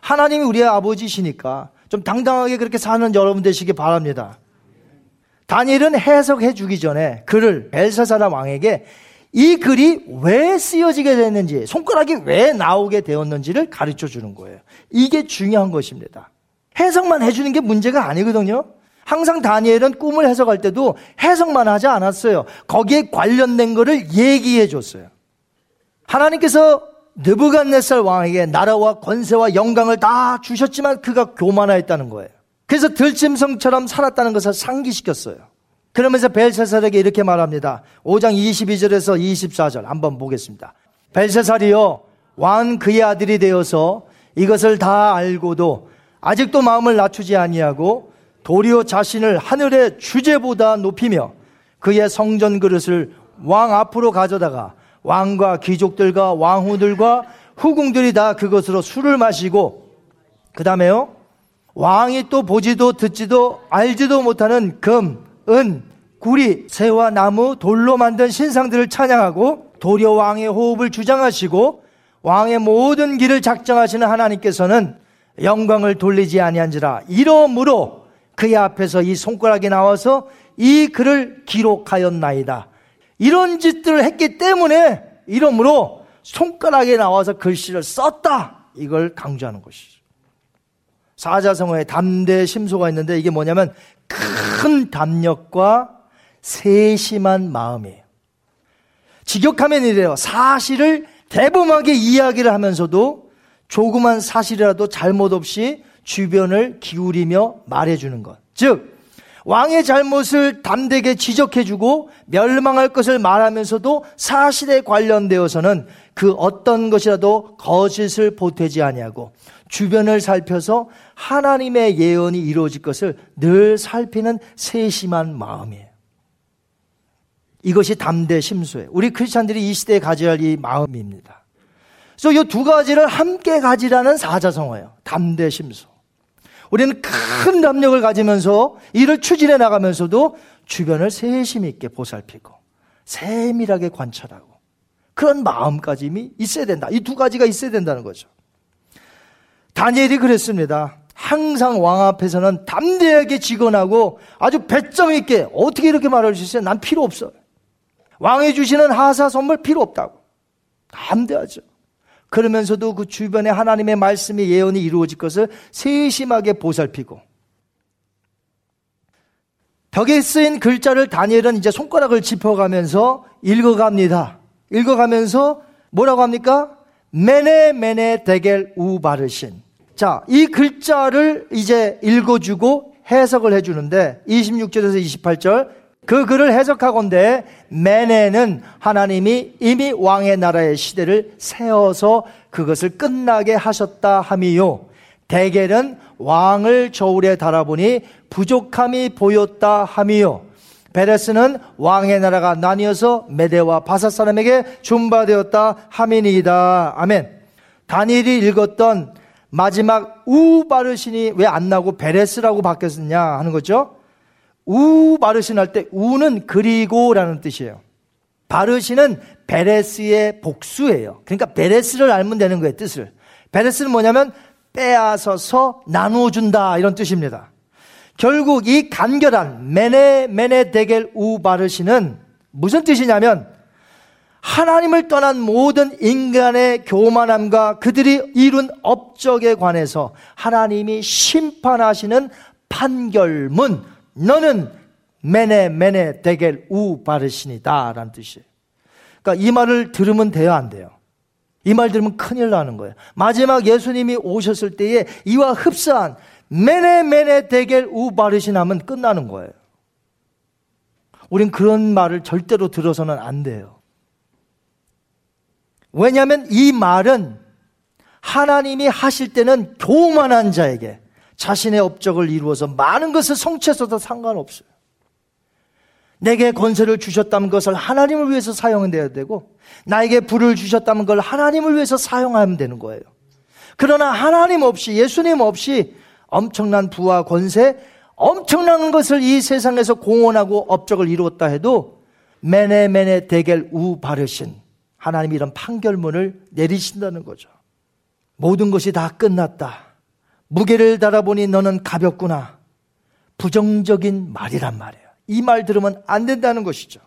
하나님이 우리의 아버지시니까 좀 당당하게 그렇게 사는 여러분 되시기 바랍니다. 다니엘은 해석해 주기 전에 글을 벨사사라 왕에게 이 글이 왜 쓰여지게 됐는지, 손가락이 왜 나오게 되었는지를 가르쳐 주는 거예요. 이게 중요한 것입니다. 해석만 해주는 게 문제가 아니거든요. 항상 다니엘은 꿈을 해석할 때도 해석만 하지 않았어요. 거기에 관련된 것을 얘기해 줬어요. 하나님께서 느부갓네살 왕에게 나라와 권세와 영광을 다 주셨지만 그가 교만하였다는 거예요. 그래서 들짐승처럼 살았다는 것을 상기시켰어요. 그러면서 벨세살에게 이렇게 말합니다. 5장 22절에서 24절 한번 보겠습니다. 벨세살이요 왕 그의 아들이 되어서 이것을 다 알고도 아직도 마음을 낮추지 아니하고 도리어 자신을 하늘의 주제보다 높이며 그의 성전 그릇을 왕 앞으로 가져다가 왕과 귀족들과 왕후들과 후궁들이 다 그것으로 술을 마시고 그 다음에요 왕이 또 보지도 듣지도 알지도 못하는 금, 은, 구리, 새와 나무, 돌로 만든 신상들을 찬양하고 도려 왕의 호흡을 주장하시고 왕의 모든 길을 작정하시는 하나님께서는 영광을 돌리지 아니한지라 이러므로 그의 앞에서 이 손가락이 나와서 이 글을 기록하였나이다. 이런 짓들을 했기 때문에 이러므로 손가락에 나와서 글씨를 썼다. 이걸 강조하는 것이죠. 사자성어에 담대 심소가 있는데 이게 뭐냐면 큰 담력과 세심한 마음이에요. 직역하면 이래요. 사실을 대범하게 이야기를 하면서도 조그만 사실이라도 잘못 없이 주변을 기울이며 말해주는 것. 즉, 왕의 잘못을 담대게 지적해주고 멸망할 것을 말하면서도 사실에 관련되어서는 그 어떤 것이라도 거짓을 보태지 아니하고 주변을 살펴서 하나님의 예언이 이루어질 것을 늘 살피는 세심한 마음이에요. 이것이 담대 심소예요. 우리 크리스찬들이 이 시대에 가져야 할 이 마음입니다. 그래서 이 두 가지를 함께 가지라는 사자성어예요. 담대 심소. 우리는 큰 담력을 가지면서 이를 추진해 나가면서도 주변을 세심 있게 보살피고 세밀하게 관찰하고 그런 마음가짐이 있어야 된다. 이 두 가지가 있어야 된다는 거죠. 다니엘이 그랬습니다. 항상 왕 앞에서는 담대하게 직언하고 아주 배점 있게 어떻게 이렇게 말할 수 있어요? 난 필요 없어. 왕이 주시는 하사 선물 필요 없다고. 담대하죠. 그러면서도 그 주변에 하나님의 말씀이 예언이 이루어질 것을 세심하게 보살피고 벽에 쓰인 글자를 다니엘은 이제 손가락을 짚어가면서 읽어갑니다. 읽어가면서 뭐라고 합니까? 메네 메네 데겔 우 바르신. 자, 이 글자를 이제 읽어주고 해석을 해주는데 26절에서 28절 그 글을 해석하건대 메네는 하나님이 이미 왕의 나라의 시대를 세워서 그것을 끝나게 하셨다 함이요. 대겔은 왕을 저울에 달아보니 부족함이 보였다 함이요. 베레스는 왕의 나라가 나뉘어서 메대와 바사 사람에게 준바되었다 함이니이다. 아멘. 다니엘이 읽었던 마지막 우바르신이 왜 안 나고 베레스라고 바뀌었느냐 하는 거죠. 우 바르신 할 때 우는 그리고라는 뜻이에요. 바르신은 베레스의 복수예요. 그러니까 베레스를 알면 되는 거예요, 뜻을. 베레스는 뭐냐면 빼앗아서 나누어 준다 이런 뜻입니다. 결국 이 간결한 메네 메네 데겔 우 바르신은 무슨 뜻이냐면 하나님을 떠난 모든 인간의 교만함과 그들이 이룬 업적에 관해서 하나님이 심판하시는 판결문 너는 메네 메네 데겔 우 바르시니다 라는 뜻이에요. 그러니까 이 말을 들으면 돼요 안 돼요? 이 말 들으면 큰일 나는 거예요. 마지막 예수님이 오셨을 때에 이와 흡사한 메네 메네 데겔 우 바르신 하면 끝나는 거예요. 우린 그런 말을 절대로 들어서는 안 돼요. 왜냐하면 이 말은 하나님이 하실 때는 교만한 자에게 자신의 업적을 이루어서 많은 것을 성취해서도 상관없어요. 내게 권세를 주셨다는 것을 하나님을 위해서 사용해야 되고 나에게 불을 주셨다는 걸 하나님을 위해서 사용하면 되는 거예요. 그러나 하나님 없이 예수님 없이 엄청난 부와 권세, 엄청난 것을 이 세상에서 공헌하고 업적을 이루었다 해도 메네 메네 대겔 우 바르신 하나님이 이런 판결문을 내리신다는 거죠. 모든 것이 다 끝났다. 무게를 달아보니 너는 가볍구나. 부정적인 말이란 말이에요. 이 말 들으면 안 된다는 것이죠.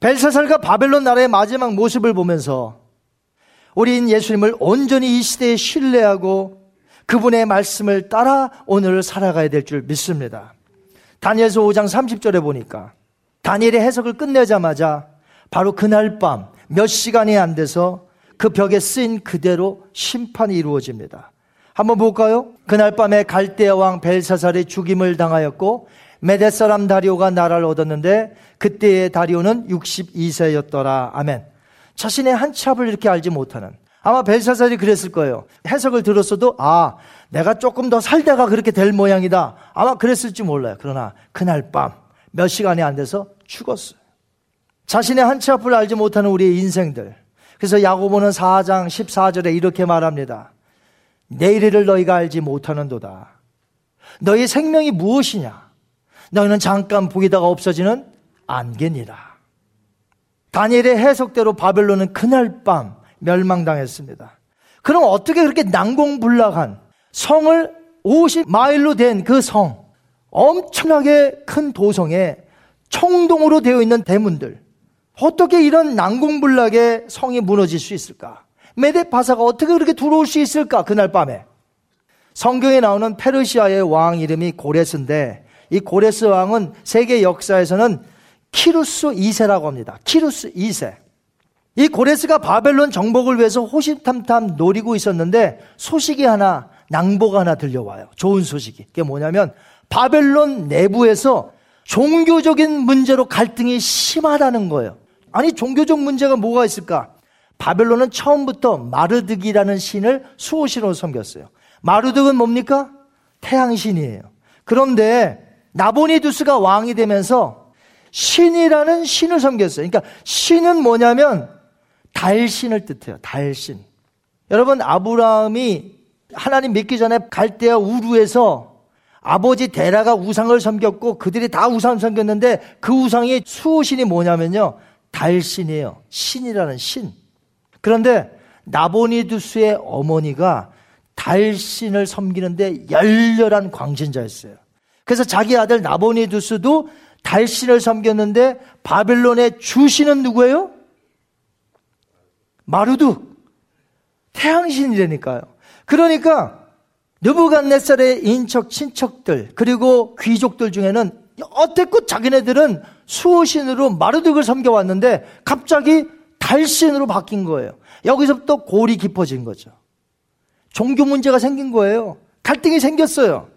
벨사살과 바벨론 나라의 마지막 모습을 보면서 우리인 예수님을 온전히 이 시대에 신뢰하고 그분의 말씀을 따라 오늘을 살아가야 될 줄 믿습니다. 다니엘서 5장 30절에 보니까 다니엘의 해석을 끝내자마자 바로 그날 밤 몇 시간이 안 돼서 그 벽에 쓰인 그대로 심판이 이루어집니다. 한번 볼까요? 그날 밤에 갈대아 왕 벨사살의 죽임을 당하였고 메데 사람 다리오가 나라를 얻었는데 그때의 다리오는 62세였더라. 아멘. 자신의 한 찹을 이렇게 알지 못하는 아마 벨사살이 그랬을 거예요. 해석을 들었어도 아 내가 조금 더 살다가 그렇게 될 모양이다. 아마 그랬을지 몰라요. 그러나 그날 밤 몇 시간이 안 돼서 죽었어요. 자신의 한치 앞을 알지 못하는 우리의 인생들. 그래서 야고보는 4장 14절에 이렇게 말합니다. 내일을 너희가 알지 못하는도다. 너희 생명이 무엇이냐? 너희는 잠깐 보이다가 없어지는 안개니라. 다니엘의 해석대로 바벨론은 그날 밤 멸망당했습니다. 그럼 어떻게 그렇게 난공불락한 성을 50마일로 된 그 성, 엄청나게 큰 도성에 총동으로 되어 있는 대문들, 어떻게 이런 난공불락의 성이 무너질 수 있을까? 메데 바사가 어떻게 그렇게 들어올 수 있을까? 그날 밤에. 성경에 나오는 페르시아의 왕 이름이 고레스인데 이 고레스 왕은 세계 역사에서는 키루스 2세라고 합니다. 키루스 2세. 이 고레스가 바벨론 정복을 위해서 호시탐탐 노리고 있었는데 소식이 하나 낭보가 하나 들려와요. 좋은 소식이. 그게 뭐냐면 바벨론 내부에서 종교적인 문제로 갈등이 심하다는 거예요. 아니 종교적 문제가 뭐가 있을까? 바벨론은 처음부터 마르득이라는 신을 수호신으로 섬겼어요. 마르득은 뭡니까? 태양신이에요. 그런데 나보니두스가 왕이 되면서 신이라는 신을 섬겼어요. 그러니까 신은 뭐냐면 달신을 뜻해요. 달신. 여러분 아브라함이 하나님 믿기 전에 갈대아 우루에서 아버지 데라가 우상을 섬겼고 그들이 다 우상을 섬겼는데 그 우상의 수호신이 뭐냐면요. 달신이에요. 신이라는 신. 그런데 나보니두스의 어머니가 달신을 섬기는데 열렬한 광신자였어요. 그래서 자기 아들 나보니두스도 달신을 섬겼는데 바벨론의 주신은 누구예요? 마루둑. 태양신이라니까요. 그러니까 느부갓네살의 인척 친척들 그리고 귀족들 중에는 어태껏 자기네들은 수호신으로 마르둑을 섬겨왔는데 갑자기 달신으로 바뀐 거예요. 여기서부터 골이 깊어진 거죠. 종교 문제가 생긴 거예요. 갈등이 생겼어요.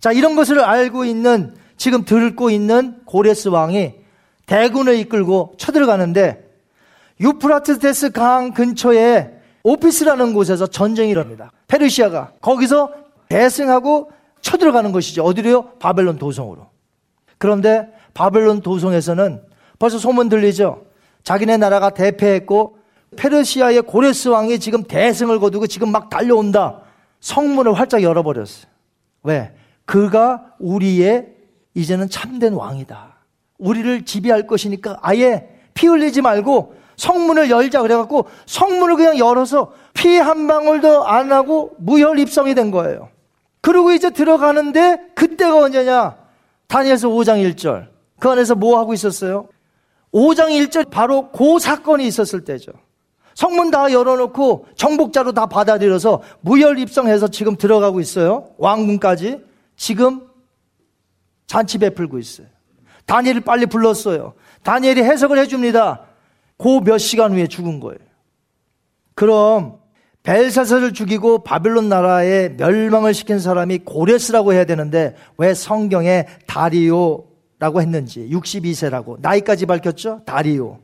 자, 이런 것을 알고 있는, 지금 들고 있는 고레스 왕이 대군을 이끌고 쳐들어가는데 유프라테스 강 근처에 오피스라는 곳에서 전쟁이 일어납니다. 페르시아가. 거기서 대승하고 쳐들어가는 것이죠. 어디로요? 바벨론 도성으로. 그런데 바벨론 도성에서는 벌써 소문 들리죠? 자기네 나라가 대패했고 페르시아의 고레스 왕이 지금 대승을 거두고 지금 막 달려온다. 성문을 활짝 열어버렸어요. 왜? 그가 우리의 이제는 참된 왕이다. 우리를 지배할 것이니까 아예 피 흘리지 말고 성문을 열자 그래갖고 성문을 그냥 열어서 피 한 방울도 안 하고 무혈 입성이 된 거예요. 그리고 이제 들어가는데 그때가 언제냐? 다니엘서 5장 1절. 그 안에서 뭐 하고 있었어요? 5장 1절 바로 그 사건이 있었을 때죠. 성문 다 열어놓고 정복자로 다 받아들여서 무혈 입성해서 지금 들어가고 있어요. 왕궁까지. 지금 잔치 베풀고 있어요. 다니엘을 빨리 불렀어요. 다니엘이 해석을 해줍니다. 그몇 시간 후에 죽은 거예요. 그럼 벨사스를 죽이고 바빌론 나라에 멸망을 시킨 사람이 고레스라고 해야 되는데 왜 성경에 다리오 라고 했는지 62세라고 나이까지 밝혔죠? 다리오.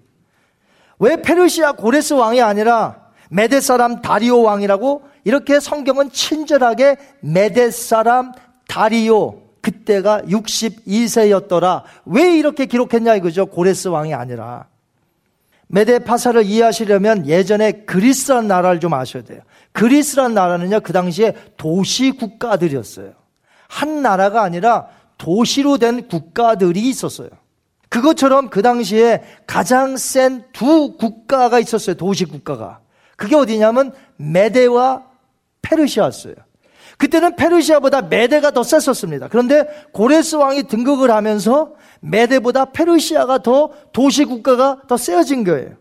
왜 페르시아 고레스 왕이 아니라 메데 사람 다리오 왕이라고 이렇게 성경은 친절하게 메데 사람 다리오 그때가 62세였더라. 왜 이렇게 기록했냐 이거죠. 고레스 왕이 아니라. 메데 파사를 이해하시려면 예전에 그리스란 나라를 좀 아셔야 돼요. 그리스란 나라는요, 그 당시에 도시 국가들이었어요. 한 나라가 아니라 도시로 된 국가들이 있었어요. 그것처럼 그 당시에 가장 센 두 국가가 있었어요. 도시 국가가. 그게 어디냐면 메데와 페르시아였어요. 그때는 페르시아보다 메데가 더 셌었습니다. 그런데 고레스 왕이 등극을 하면서 메데보다 페르시아가 더 도시 국가가 더 세어진 거예요.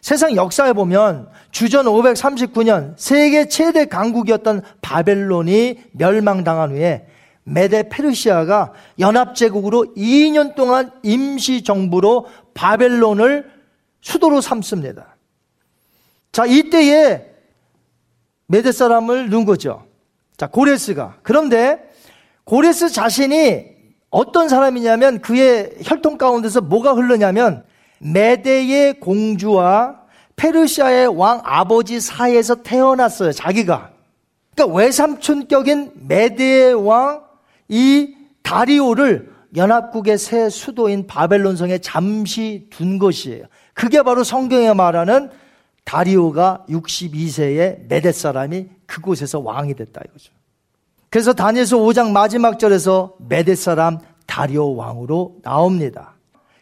세상 역사에 보면 주전 539년 세계 최대 강국이었던 바벨론이 멸망당한 후에 메데 페르시아가 연합제국으로 2년 동안 임시정부로 바벨론을 수도로 삼습니다. 자, 이때에 메데 사람을 넣은 거죠. 자, 고레스가. 그런데 고레스 자신이 어떤 사람이냐면 그의 혈통 가운데서 뭐가 흐르냐면 메데의 공주와 페르시아의 왕 아버지 사이에서 태어났어요. 자기가. 그러니까 외삼촌격인 메데의 왕 이 다리오를 연합국의 새 수도인 바벨론성에 잠시 둔 것이에요. 그게 바로 성경에 말하는 다리오가 62세의 메데 사람이 그곳에서 왕이 됐다 이거죠. 그래서 다니엘서 5장 마지막 절에서 메데 사람 다리오 왕으로 나옵니다.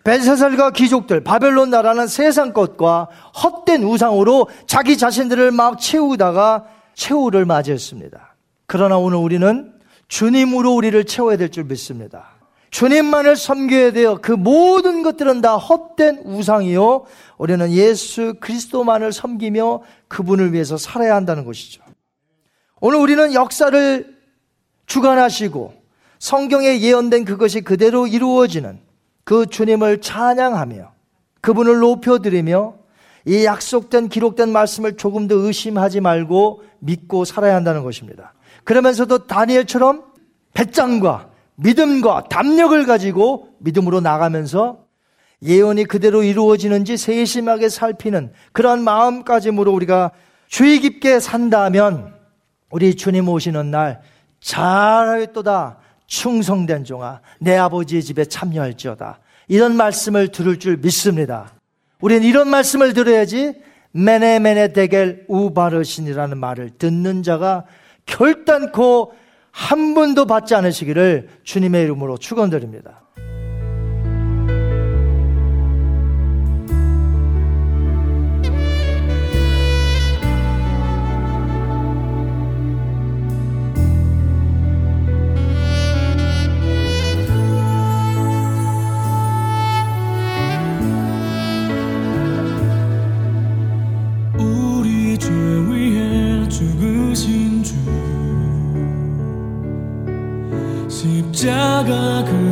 벨사살과 귀족들, 바벨론 나라는 세상 것과 헛된 우상으로 자기 자신들을 막 채우다가 최후를 맞이했습니다. 그러나 오늘 우리는 주님으로 우리를 채워야 될 줄 믿습니다. 주님만을 섬겨야 돼요. 그 모든 것들은 다 헛된 우상이요. 우리는 예수 그리스도만을 섬기며 그분을 위해서 살아야 한다는 것이죠. 오늘 우리는 역사를 주관하시고 성경에 예언된 그것이 그대로 이루어지는 그 주님을 찬양하며 그분을 높여드리며 이 약속된 기록된 말씀을 조금 더 의심하지 말고 믿고 살아야 한다는 것입니다. 그러면서도 다니엘처럼 배짱과 믿음과 담력을 가지고 믿음으로 나가면서 예언이 그대로 이루어지는지 세심하게 살피는 그러한 마음가짐으로 우리가 주의 깊게 산다면 우리 주님 오시는 날 잘하였도다 충성된 종아 내 아버지의 집에 참여할지어다 이런 말씀을 들을 줄 믿습니다. 우리는 이런 말씀을 들어야지 메네메네 데겔 우바르신이라는 말을 듣는 자가 결단코 한 분도 받지 않으시기를 주님의 이름으로 축원드립니다. 십자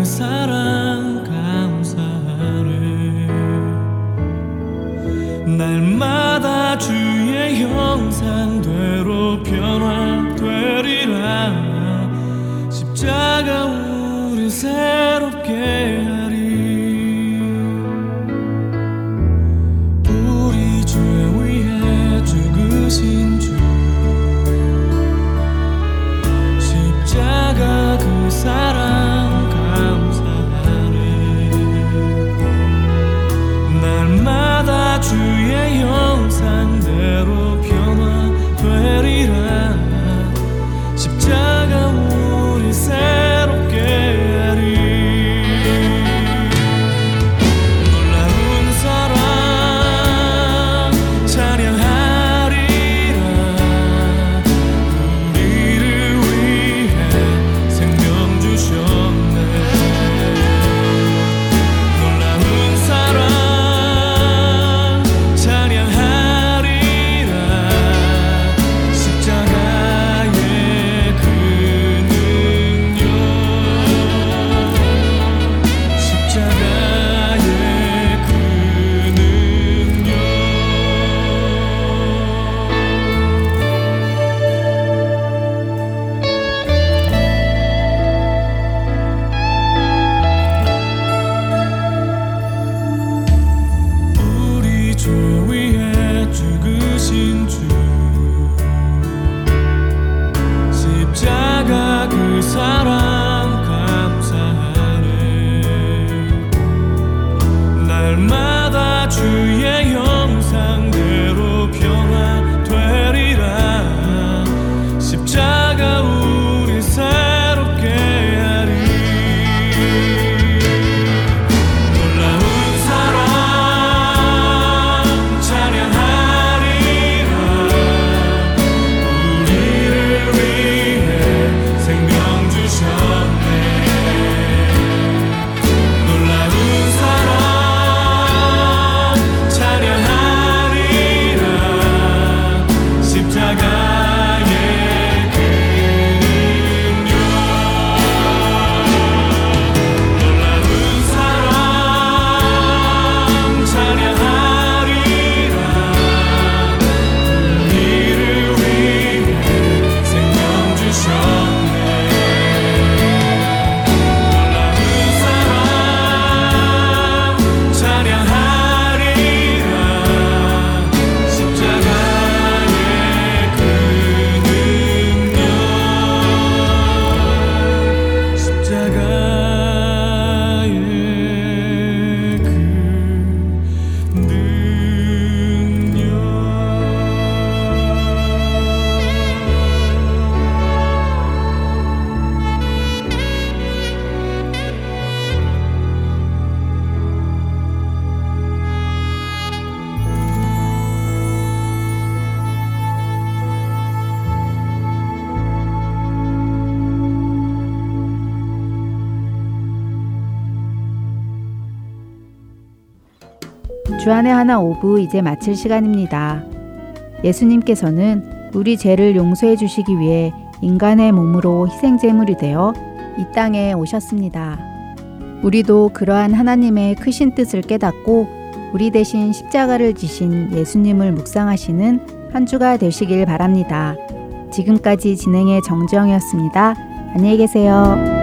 하나 오브 이제 마칠 시간입니다. 예수님께서는 우리 죄를 용서해 주시기 위해 인간의 몸으로 희생제물이 되어 이 땅에 오셨습니다. 우리도 그러한 하나님의 크신 뜻을 깨닫고 우리 대신 십자가를 지신 예수님을 묵상하시는 한 주가 되시길 바랍니다. 지금까지 진행의 정지영이었습니다. 안녕히 계세요.